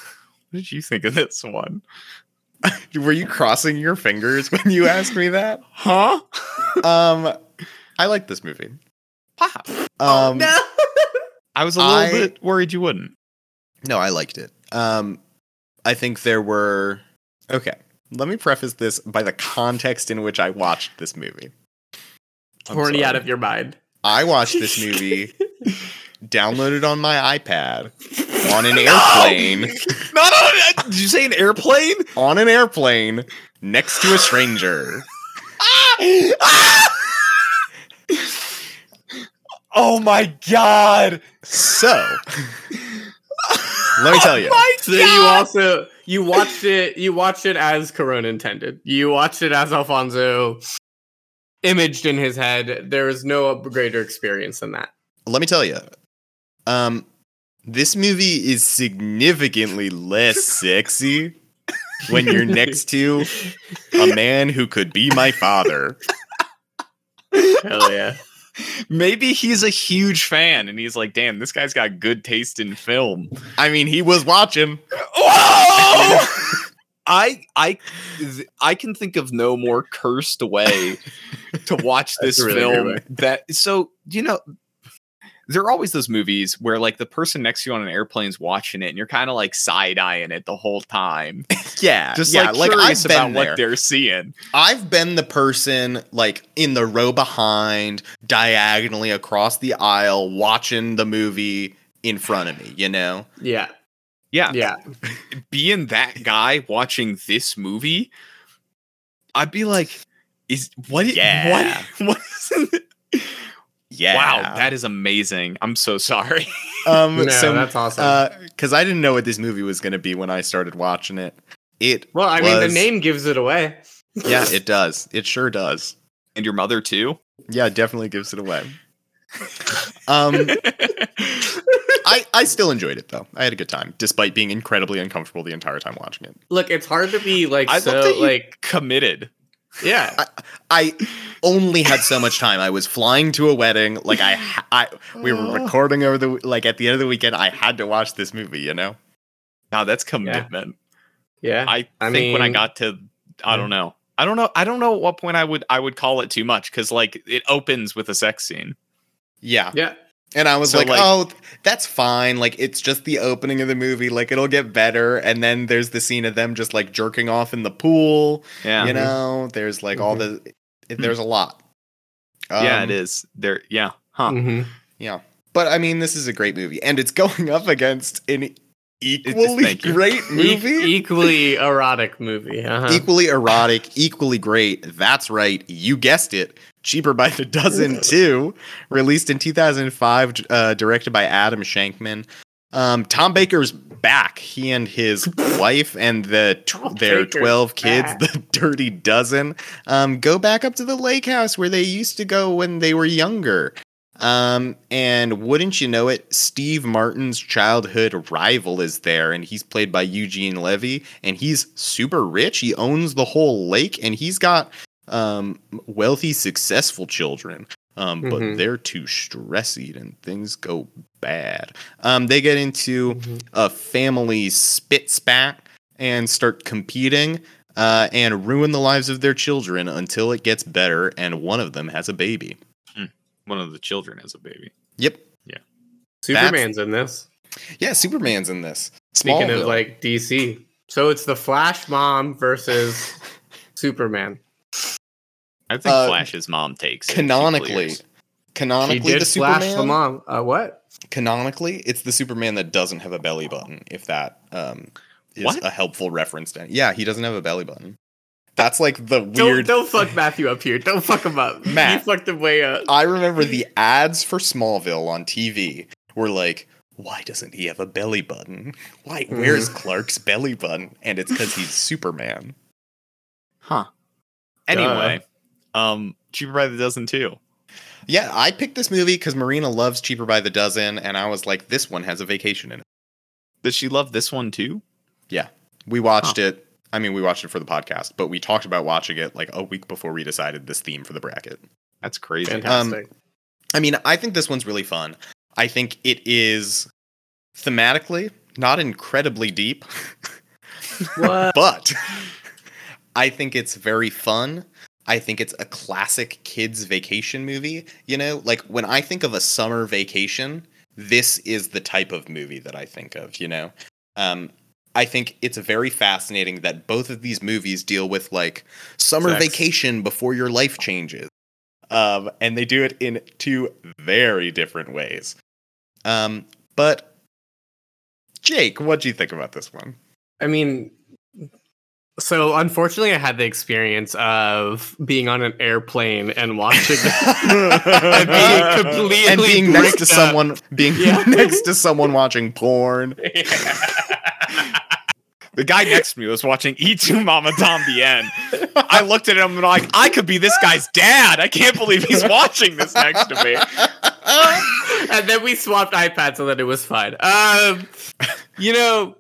what did you think of this one? [laughs] Were you crossing your fingers when you asked me that? Huh? Um, I like this movie. Pop. Um, no. I was a little I- bit worried you wouldn't. No, I liked it. Um, I think there were. Okay, let me preface this by the context in which I watched this movie. I'm Horny out of your mind. I watched this movie, [laughs] downloaded on my iPad, on an airplane, [laughs] No, no, no, did you say an airplane? on an airplane, next to a stranger. [laughs] oh my god! So, let me tell you. [laughs] My So you also you watched it you watched it as Cuarón intended. You watched it as Alfonso imaged in his head. There is no greater experience than that. let me tell you um this movie is significantly less sexy when you're next to a man who could be my father Hell yeah. Maybe he's a huge fan and he's like, damn, this guy's got good taste in film. i mean he was watching Whoa! I I I can think of no more cursed way to watch [laughs] this really film that so you know there are always those movies where like the person next to you on an airplane's watching it and you're kind of like side eyeing it the whole time, [laughs] yeah just yeah like, curious i've been about there what they're seeing. i've been the person like in the row behind diagonally across the aisle watching the movie in front of me you know Yeah. Yeah, Yeah. [laughs] being that guy watching this movie, I'd be like, "Is what? i- Yeah. [laughs] what? What is in it? Yeah Wow, that is amazing. I'm so sorry. [laughs] Um, No, so that's awesome. because I didn't know what this movie was going to be when I started watching it. It well, I mean, the name gives it away. yeah, [laughs] it does. It sure does. and your mother too. Yeah, definitely gives it away. Um, [laughs] I I still enjoyed it though. I had a good time, despite being incredibly uncomfortable the entire time watching it. Look, it's hard to be like I so love that you- like Committed. Yeah. I only had so much time. I was flying to a wedding. Like I, I we were oh. recording over the like at the end of the weekend. I had to watch this movie. You know. Now that's commitment. Yeah. I, I think when I got to, I don't mm. know. I don't know. I don't know at what point I would I would call it too much because like it opens with a sex scene. Yeah. yeah. And I was So, like, like- oh, that's fine. Like, it's just the opening of the movie. Like, it'll get better. And then there's the scene of them just like jerking off in the pool. Yeah, You know, there's like all the, it, there's a lot. yeah, Um, it is. There, yeah, huh? Mhm. Yeah. But I mean, this is a great movie. And it's [laughs] going up against an equally thank you. great E- movie. equally erotic movie. Uh-huh. Equally erotic, equally great. That's right. You guessed it. Cheaper by the Dozen 2, released in 2005, uh, directed by Adam Shankman. Um, Tom Baker's back. He and his [laughs] wife and the tw- their Baker's 12 kids, back. the [laughs] Dirty Dozen, um, go back up to the lake house where they used to go when they were younger. Um, and wouldn't you know it, Steve Martin's childhood rival is there, and he's played by Eugene Levy, and he's super rich. He owns the whole lake, and he's got um wealthy, successful children. Um, but Mhm. they're too stressy and things go bad. Um, they get into Mhm. a family spit spat and start competing uh, and ruin the lives of their children until it gets better and one of them has a baby. One of the children has a baby. Yep. Yeah. Superman's in this. Yeah, Superman's in this. Speaking of like DC, so it's the Flash mom versus [laughs] Superman. I think Uh, Flash's mom takes it. Canonically, clears. Canonically, did the slash Superman. the mom. Uh, what? Canonically, it's the Superman that doesn't have a belly button. If that um, is What? a helpful reference to Yeah, he doesn't have a belly button. That's like the Don't weird. don't fuck Matthew up here. Don't fuck him up. Matt. You fucked him way up. I remember the ads for Smallville on TV were like, "Why doesn't he have a belly button? Why? Where's [laughs] Clark's belly button?" And it's because he's Superman. Huh. Anyway, um, cheaper by the dozen too. Yeah, I picked this movie because Marina loves Cheaper by the Dozen, and I was like, "This one has a vacation in it." Does she love this one too? Yeah, we watched it. I mean, we watched it for the podcast, but we talked about watching it like a week before we decided this theme for the bracket. That's crazy. Fantastic. I mean, I think this one's really fun. I think it is thematically not incredibly deep, [laughs] but I think it's very fun. I think it's a classic kids vacation movie. You know, like when I think of a summer vacation, this is the type of movie that I think of, you know? Um, I think it's very fascinating that both of these movies deal with like summer Sex. vacation before your life changes. Um, and they do it in two very different ways. Um, but Jake, what do you think about this one? I mean, so unfortunately, I had the experience of being on an airplane and watching [laughs] [laughs] and being completely and being next to up. someone being Yeah. [laughs] next to someone watching porn. The guy next to me was watching Y Tu Mama Tambien. I looked at him and I'm like, I could be this guy's dad. I can't believe he's watching this next to me. and then we swapped iPads so that it was fine. Um, you know,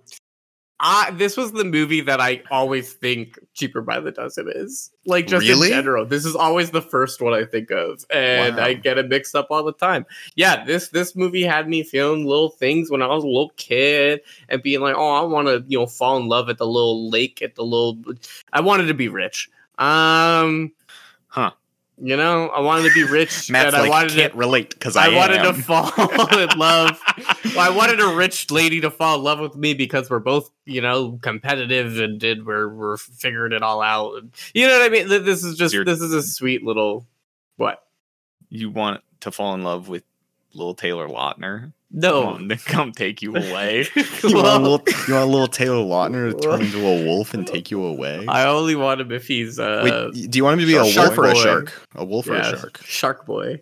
I this was the movie that I always think cheaper by the dozen is. Like just Really? in general, this is always the first one I think of, and Wow. I get it mixed up all the time. Yeah, this this movie had me feeling little things when I was a little kid and being like, oh, I want to you know fall in love at the little lake at the little. I wanted to be rich. Um. You know, I wanted to be rich, [laughs] and I like wanted can't to. relate because I, I wanted to fall [laughs] in love. [laughs] Well, I wanted a rich lady to fall in love with me because we're both, you know, competitive and did we're we're figuring it all out. You know what I mean? This is just You're- this is a sweet little what? You want to fall in love with little Taylor Lautner? No, Come, on, come take you away. [laughs] you, want little, you want a little Taylor Lautner to turn into a wolf and take you away? I only want him if he's uh Wait, do you want him to be a Shark wolf or a shark? A wolf or a shark? Shark boy.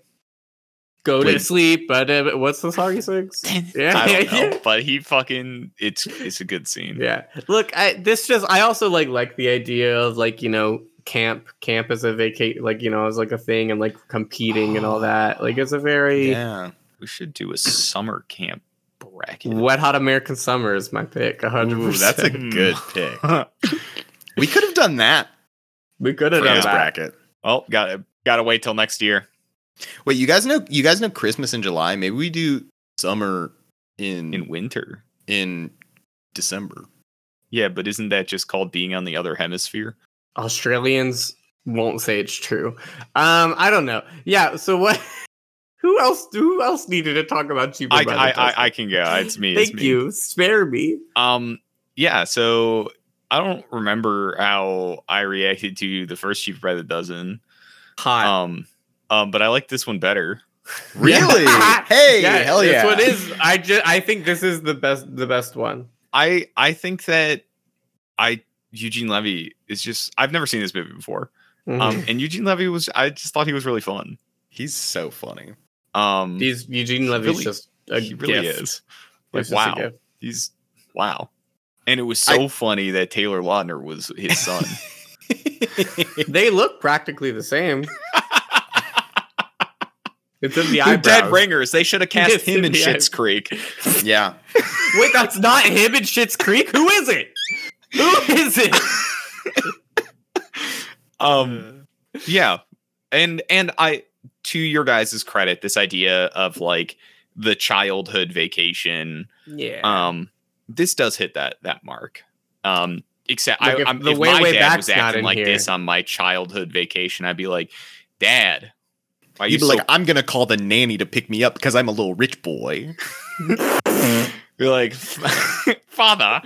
Go to sleep, but uh, what's the song he sings? Yeah, I don't know, but he fucking it's it's a good scene. yeah. Look, I this just I also like like the idea of like you know camp camp as a vacate like you know as like a thing and like competing and all [sighs] that. Like it's a very Yeah. We should do a summer camp bracket. wet hot American summer is my pick. a hundred Ooh, that's a good pick. [laughs] We could have done that we could have for done that. bracket. well, got to got to wait till next year. Wait, you guys know you guys know Christmas in July? Maybe we do summer in in winter. in December. Yeah, but isn't that just called being on the other hemisphere? Australians won't say it's true. Um, I don't know. Yeah. So what? Who else? Who else needed to talk about cheaper? I, I. I, I can go. It's me. it's Thank me. you. Spare me. Um, yeah. So I don't remember how I reacted to the first Cheaper by the Dozen. Hot. Um, um, but I like this one better. [laughs] Really? [laughs] hey, hell This yeah. one is. I just. I think this is the best. The best one. I I think that I Eugene Levy is just I've never seen this movie before. Mhm. Um, and Eugene Levy was I just thought he was really fun. He's so funny. Um, He's Eugene Levy's really- just a he really gift. is. Like just wow, he's wow. And it was so funny that Taylor Lautner was his son. [laughs] They look practically the same. It's in the They're eyebrows. dead ringers. They should have cast Yes, him in yeah. Schitt's Creek. [laughs] yeah. Wait, that's not him in Schitt's Creek. Who is it? Who is it? [laughs] Um, yeah, and and I to your guys' credit, this idea of like the childhood vacation Yeah. um this does hit that that mark um except Like, I, if I'm, the if way, my way dad back's was acting like here. this on my childhood vacation i'd be like dad why are you You'd be so like, I'm gonna call the nanny to pick me up because I'm a little rich boy. [laughs] you're like [laughs] father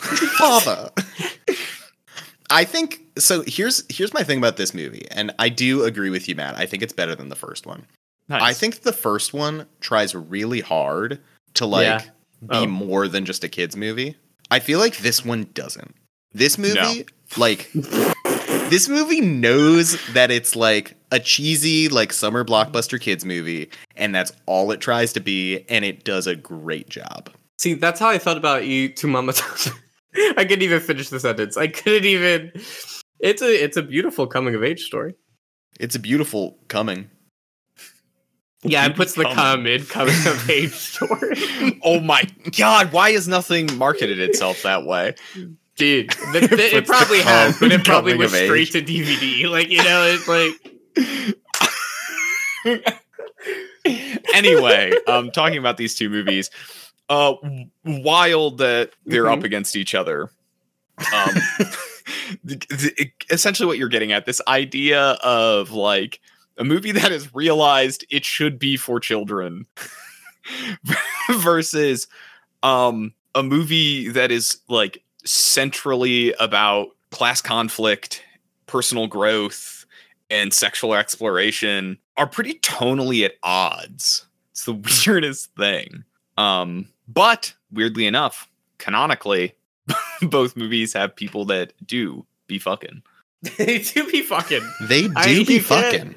Father. [laughs] I think so. Here's here's my thing about this movie, and I do agree with you, Matt. I think it's better than the first one. Nice. I think the first one tries really hard to like Yeah. be Oh. more than just a kids movie. I feel like this one doesn't. This movie, No. like, this movie knows that it's like a cheesy, like summer blockbuster kids movie, and that's all it tries to be, and it does a great job. See, that's how I felt about Y Tu Mama. [laughs] I couldn't even finish the sentence. I couldn't even. It's a it's a beautiful coming of age story. It's a beautiful coming. Yeah, it puts the come in coming of [laughs] age story. [laughs] oh my god why has nothing marketed itself that way Dude, [laughs] the, the- it the probably has, but it probably went straight to DVD. Like you know, it's like anyway um talking about these two movies uh wild that they're Mhm. up against each other um essentially what you're getting at this idea of like a movie that has realized it should be for children [laughs] versus um a movie that is like centrally about class conflict personal growth and sexual exploration are pretty tonally at odds. It's the [laughs] weirdest thing. Um but weirdly enough canonically [laughs] both movies have people that do be fucking [laughs] they do be fucking. They do I- be you get- fucking.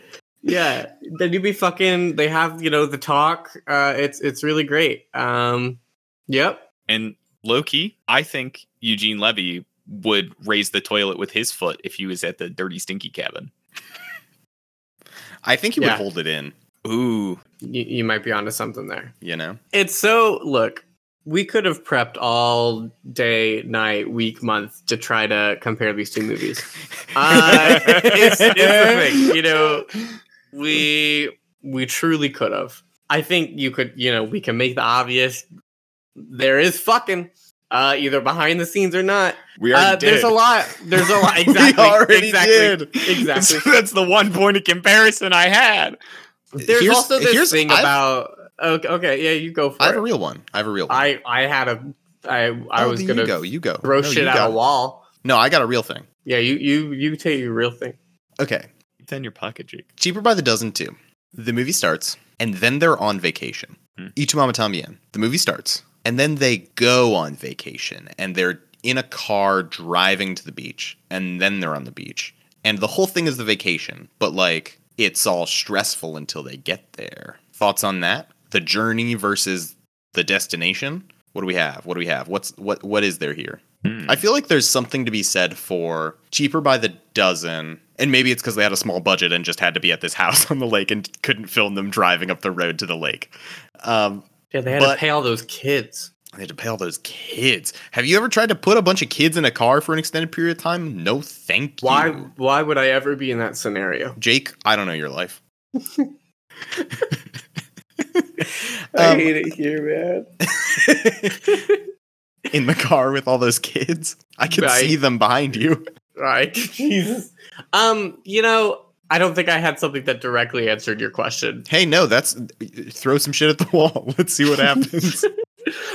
Yeah, they do be fucking. They have you know the talk. Uh, it's it's really great. Um, yep. And low key, I think Eugene Levy would raise the toilet with his foot if he was at the dirty, stinky cabin. I think he Yeah. would hold it in. Ooh. You, you might be onto something there. You know. It's so look. We could have prepped all day, night, week, month to try to compare these two movies. [laughs] Uh, it's, it's you know. We we truly could have. I think you could, you know, we can make the obvious. There is fucking, uh, either behind the scenes or not. We Uh, already there's a lot. There's a lot. [laughs] Exactly. we already exactly. did. Exactly. [laughs] That's the one point of comparison I had. There's Here's- also this thing I've- about. Okay, okay, yeah, you go for I have it. a real one. I have a real one. I I had a I I Oh, was gonna you go. You go. throw No, shit you at got a wall. No, I got a real thing. Yeah, you you you take your real thing. Okay. Keep that in your pocket, Jake. Cheaper by the dozen too. The movie starts, and then they're on vacation. Hmm. Y Tu Mama Tambien. The movie starts, and then they go on vacation, and they're in a car driving to the beach, and then they're on the beach. And the whole thing is the vacation, but like it's all stressful until they get there. Thoughts on that? The journey versus the destination. What do we have? What do we have? What's what what is there here? Hmm. I feel like there's something to be said for cheaper by the dozen. And maybe it's because they had a small budget and just had to be at this [laughs] house on the lake and couldn't film them driving up the road to the lake. Um, Yeah, they had But- to pay all those kids. they had to pay all those kids. Have you ever tried to put a bunch of kids in a car for an extended period of time? No, thank you. Why? Why would I ever be in that scenario? Jake, I don't know your life. [laughs] [laughs] I Um, hate it here, man. [laughs] in the car with all those kids. I can Right. see them behind you. Right, [laughs] Jesus. Um, you know, I don't think I had something that directly answered your question. Hey, no, that's throw some shit at the wall. Let's see what happens.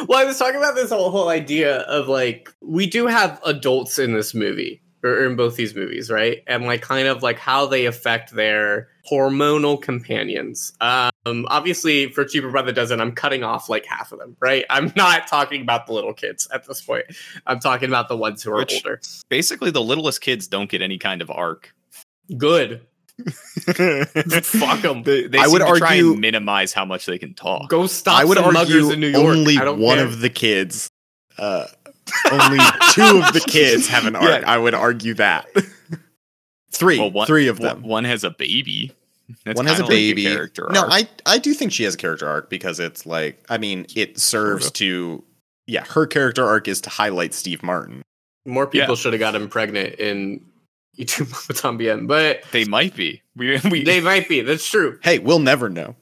well, I was talking about this whole whole idea of like we do have adults in this movie or in both these movies, right? And like kind of like how they affect their hormonal companions. Um, obviously, for cheaper by the dozen, I'm cutting off like half of them, right? I'm not talking about the little kids at this point. I'm talking about the ones who are Which- older. Basically, the littlest kids don't get any kind of arc. Good. [laughs] Fuck them. They, they I seem would to try argue- and minimize how much they can talk. Go stop I would some muggers argue in New York. only I don't one care. of the kids, uh, only two of the kids have an arc. Yeah. I would argue that. Three, Well, one, three of them. One has a baby. That's one has a kinda like baby. character no, arc. I I do think she has a character arc because it's like I mean it serves Sorta. to yeah her character arc is to highlight Steve Martin. More people Yeah. should have got him pregnant in Y Tu [laughs] Tambien, but they might be. We, we they might be. That's true. Hey, we'll never know.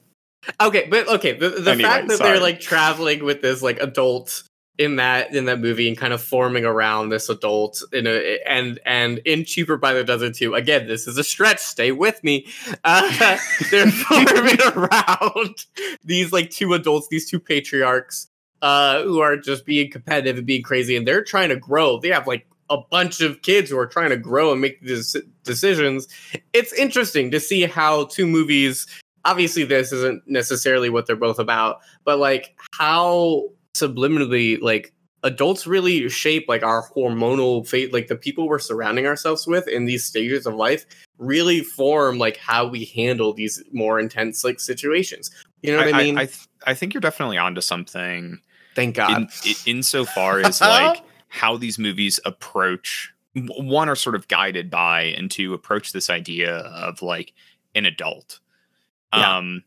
Okay, but okay, the, the Anyway, fact that sorry. they're like traveling with this like adult in that in that movie and kind of forming around this adult in a and and in cheaper by the dozen too. Again, this is a stretch. Stay with me. Uh, [laughs] they're [laughs] forming around these like two adults, these two patriarchs, uh, who are just being competitive and being crazy, and they're trying to grow. They have like a bunch of kids who are trying to grow and make these decisions. It's interesting to see how two movies obviously this isn't necessarily what they're both about but like how subliminally like adults really shape like our hormonal fate like the people we're surrounding ourselves with in these stages of life really form like how we handle these more intense like situations you know what i, mean I, th- I think you're definitely onto something. thank god in, in insofar [laughs] as like [laughs] how these movies approach one are sort of guided by and to approach this idea of like an adult Yeah. um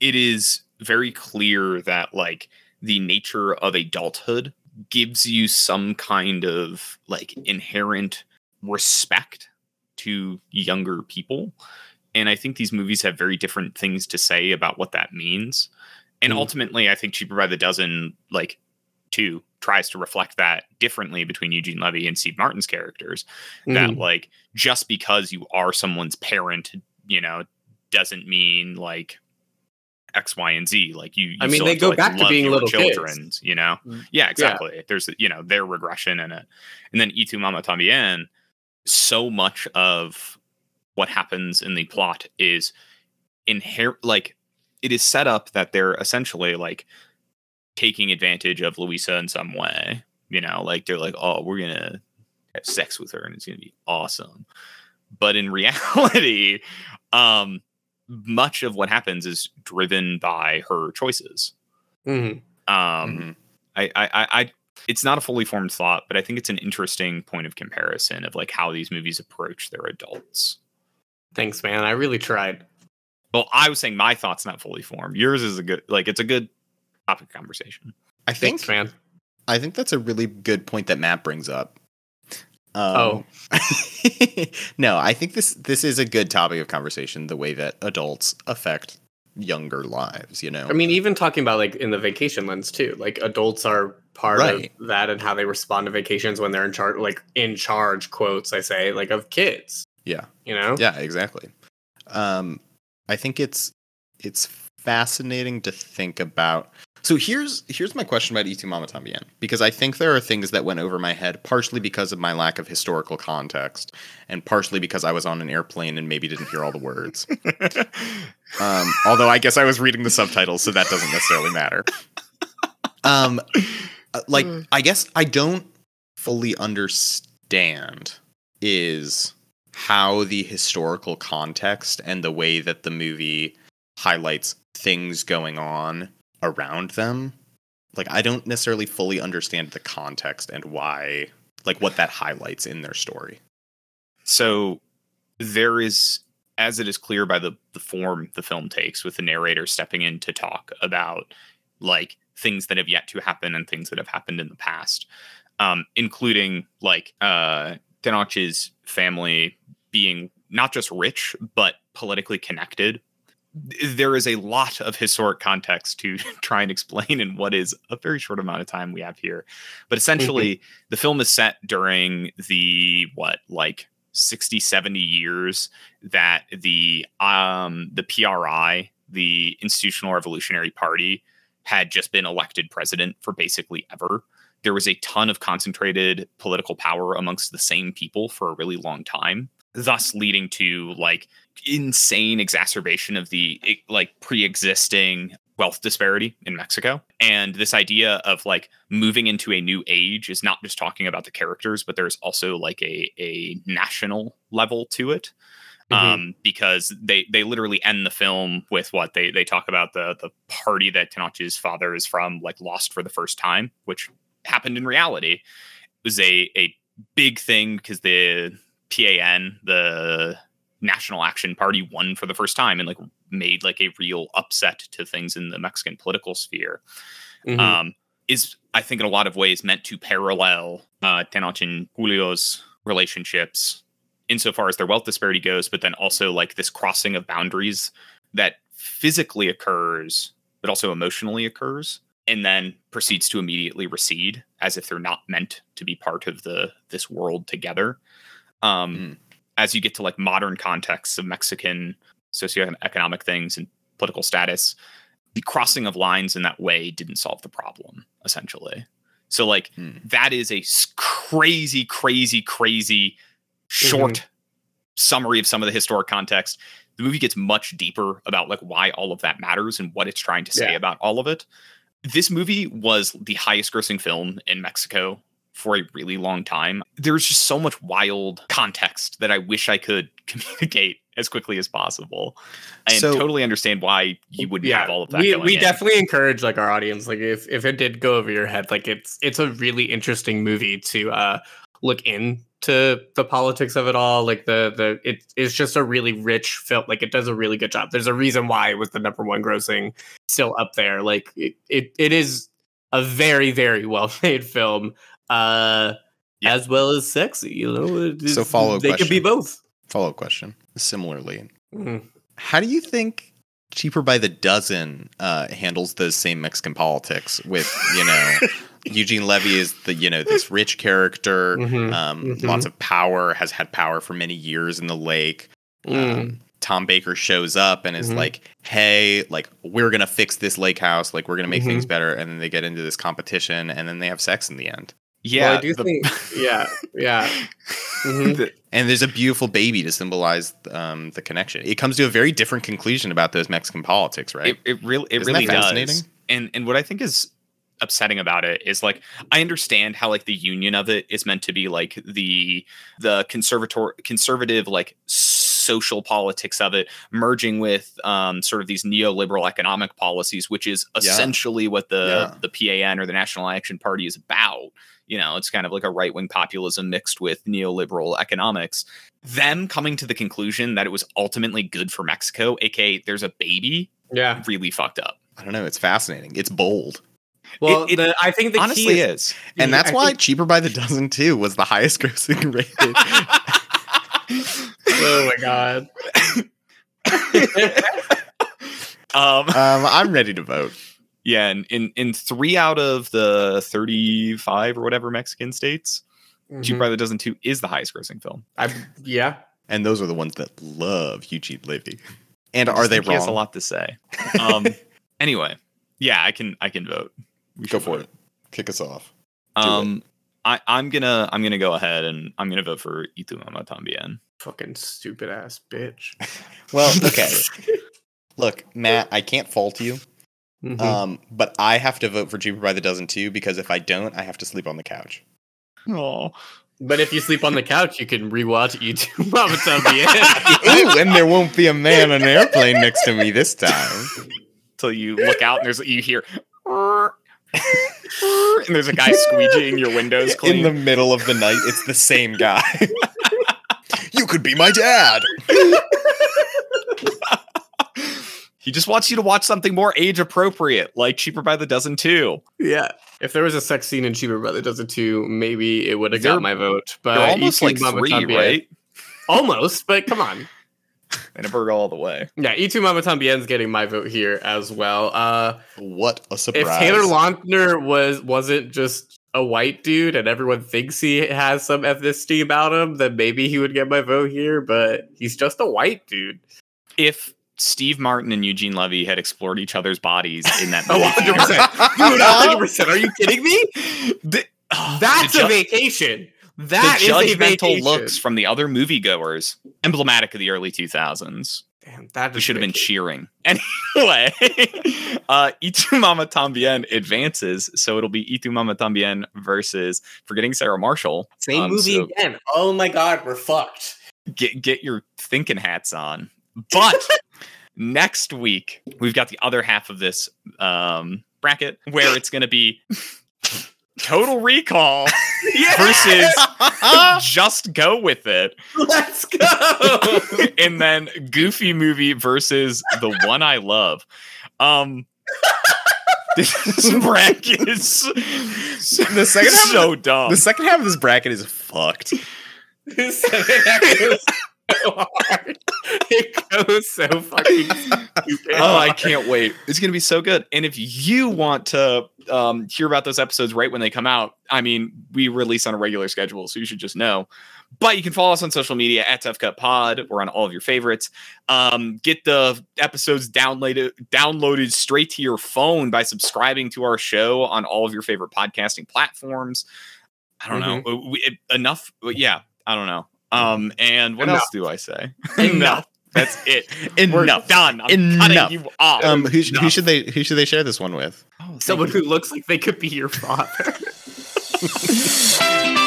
it is very clear that like the nature of adulthood gives you some kind of like inherent respect to younger people and i think these movies have very different things to say about what that means and Mm. ultimately i think cheaper by the dozen like two tries to reflect that differently between eugene levy and steve martin's characters that Mhm. like just because you are someone's parent you know doesn't mean like X, Y, and Z. Like you, you I mean, they go like, back to being little kids. children, You know, Mm. yeah, exactly. There's you know their regression in it, and then Y Tu Mama Tambien. So much of what happens in the plot is inherent. Like it is set up that they're essentially like taking advantage of Luisa in some way. You know, like they're like, oh, we're gonna have sex with her, and it's gonna be awesome. But in [laughs] reality, um, much of what happens is driven by her choices. Mhm. Um, Mhm. I, I, I, I, it's not a fully formed thought, but I think it's an interesting point of comparison of like how these movies approach their adults. thanks man i really tried Well, I was saying my thoughts not fully formed. Yours is a good, like, it's a good topic of conversation. I think thanks man I think that's a really good point that Matt brings up. Oh. [laughs] no, I think this this is a good topic of conversation. The way that adults affect younger lives, you know. I mean, even talking about like in the vacation lens too, like adults are part Right. of that and how they respond to vacations when they're in charge, like in charge quotes, I say, like of kids. Yeah. You know? yeah, exactly. Um, I think it's it's fascinating to think about. So here's here's my question about Y Tu Mama Tambien because I think there are things that went over my head partially because of my lack of historical context and partially because I was on an airplane and maybe didn't hear all the words. [laughs] Um, although I guess I was reading the subtitles, so that doesn't necessarily matter. Um, uh, like Mm. I guess I don't fully understand is how the historical context and the way that the movie highlights things going on around them. Like I don't necessarily fully understand the context and why like what that highlights in their story. So there is, as it is clear by the, the form the film takes, with the narrator stepping in to talk about like things that have yet to happen and things that have happened in the past, um, including like uh, Tenoch's family being not just rich but politically connected. There is a lot of historic context to [laughs] try and explain in what is a very short amount of time we have here. But essentially, the film is set during the what like 60 70 years that the um the PRI the institutional revolutionary party had just been elected president for basically ever there was a ton of concentrated political power amongst the same people for a really long time thus leading to like insane exacerbation of the like pre-existing wealth disparity in Mexico. And this idea of like moving into a new age is not just talking about the characters, but there's also like a a national level to it. Mhm. Um, because they they literally end the film with what they they talk about the the party that Tenoch's father is from like lost for the first time, which happened in reality. It was a a big thing because the PAN, the National Action Party, won for the first time and like made like a real upset to things in the Mexican political sphere. Mhm. Um, is I think in a lot of ways meant to parallel uh, Tenoch and Julio's relationships insofar as their wealth disparity goes, but then also like this crossing of boundaries that physically occurs, but also emotionally occurs, and then proceeds to immediately recede as if they're not meant to be part of the this world together. Um, Mm. As you get to like modern contexts of Mexican socioeconomic things and political status, the crossing of lines in that way didn't solve the problem essentially. So like Hmm. that is a crazy, crazy, crazy short summary of some of the historic context. The movie gets much deeper about like why all of that matters and what it's trying to say Yeah. about all of it. This movie was the highest grossing film in Mexico for a really long time. There's just so much wild context that I wish I could [laughs] communicate as quickly as possible. I So- totally understand why you wouldn't have all of that we, we in. definitely encourage like our audience like if, if it did go over your head like it's it's a really interesting movie to uh look into the politics of it all like the the it's just a really rich film like it does a really good job there's a reason why it was the number one grossing still up there like it it, it is a very very [laughs] well made film uh Yeah. as well as sexy you know It So follow-up they could be both Follow up question. Similarly, Mhm. how do you think cheaper by the dozen uh, handles those same Mexican politics with you know [laughs] Eugene Levy is the you know this rich character, Mhm. um, Mhm. lots of power, has had power for many years in the lake. Mm. Um, Tom Baker shows up and is Mhm. like, "Hey, like we're gonna fix this lake house, like we're gonna make Mhm. things better." And then they get into this competition, and then they have sex in the end. Yeah, well, I do the- think [laughs] yeah yeah Mhm. the- And there's a beautiful baby to symbolize um, the connection. It comes to a very different conclusion about those Mexican politics, right? It, it really it Isn't really that does. fascinating? And and what I think is upsetting about it is like I understand how like the union of it is meant to be like the the conservator conservative like social politics of it merging with um sort of these neoliberal economic policies which is Yeah. essentially what the Yeah. the PAN or the National Action Party is about you know it's kind of like a right-wing populism mixed with neoliberal economics them coming to the conclusion that it was ultimately good for Mexico aka there's a baby yeah really fucked up I don't know. It's fascinating. It's bold, Well, It- it the, I think the honestly key is, is and that's I why think- cheaper by the dozen too was the highest [laughs] grossing rated. [laughs] oh my god! [laughs] um um, I'm ready to vote. yeah and in in three out of the 35 or whatever mexican states cheap Mhm. by the dozen two is the highest grossing film I, yeah, And those are the ones that love Eugene Levy. And are they think he has a lot to say [laughs] um anyway yeah i can i can vote We Go for vote. it. Kick us off. Do it. I, I'm gonna I'm gonna go ahead and I'm gonna vote for Y Tu Mama Tambien. fucking stupid ass bitch. [laughs] Well, okay. [laughs] Look, Matt, I can't fault you. Mhm. Um, but I have to vote for cheaper by the dozen too because if I don't, I have to sleep on the couch. Oh, but if you sleep on the couch, you can rewatch Y Tu Mama Tambien. Ooh, and there won't be a man on an airplane next to me this time. [laughs] till you look out and there's you hear and there's a guy squeegeeing your windows clean. In the middle of the night, it's the same guy. you could be my dad. he just wants you to watch something more age appropriate, like Cheaper by the Dozen too. Yeah. If there was a sex scene in Cheaper by the Dozen Too, maybe it would have got my vote. But almost like Mama three, Tambien- right? Almost, but come on. [laughs] And a bird all the way. Yeah, Y Tu Mama Tambien's getting my vote here as well. Uh What a surprise! if Taylor Lautner was wasn't just a white dude and everyone thinks he has some ethnicity about him, then maybe he would get my vote here, but he's just a white dude. If Steve Martin and Eugene Levy had explored each other's bodies in that [laughs] movie, 100%. [laughs] Dude, 100%. Are you kidding me? the, oh, That's a ju- vacation. That the is a judgmental looks from the other moviegoers, emblematic of the early 2000s. Damn, that We should have been cheering. [laughs] Anyway, uh, Y Tu Mama Tambien advances, so it'll be Y Tu Mama Tambien versus Forgetting Sarah Marshall. Same Um, movie so again. Oh my god, we're fucked. Get get your thinking hats on. But [laughs] next week we've got the other half of this um, bracket where it's going to be [laughs] Total Recall [laughs] versus Just Go with It. Let's go. [laughs] and then Goofy movie versus the one I love. Um, [laughs] this bracket is The second half, so of dumb. the, the second half of this bracket is fucked. This goes so [laughs] hard. It goes so fucking stupid. oh, I can't wait! It's gonna be so good. And if you want to um, hear about those episodes right when they come out, I mean, we release on a regular schedule, so you should just know. But you can follow us on social media at Tough Cut Pod. We're on all of your favorites. Um, get the episodes downloaded downloaded straight to your phone by subscribing to our show on all of your favorite podcasting platforms. I don't know We- it- enough. Yeah, I don't know. Um, and what Enough. else do I say? [laughs] Enough. That's it. [laughs] Enough. We're done. I'm Enough. cutting you off. Um, who, sh- who should they who should they share this one with? Oh, Someone you. who looks like they could be your father. [laughs]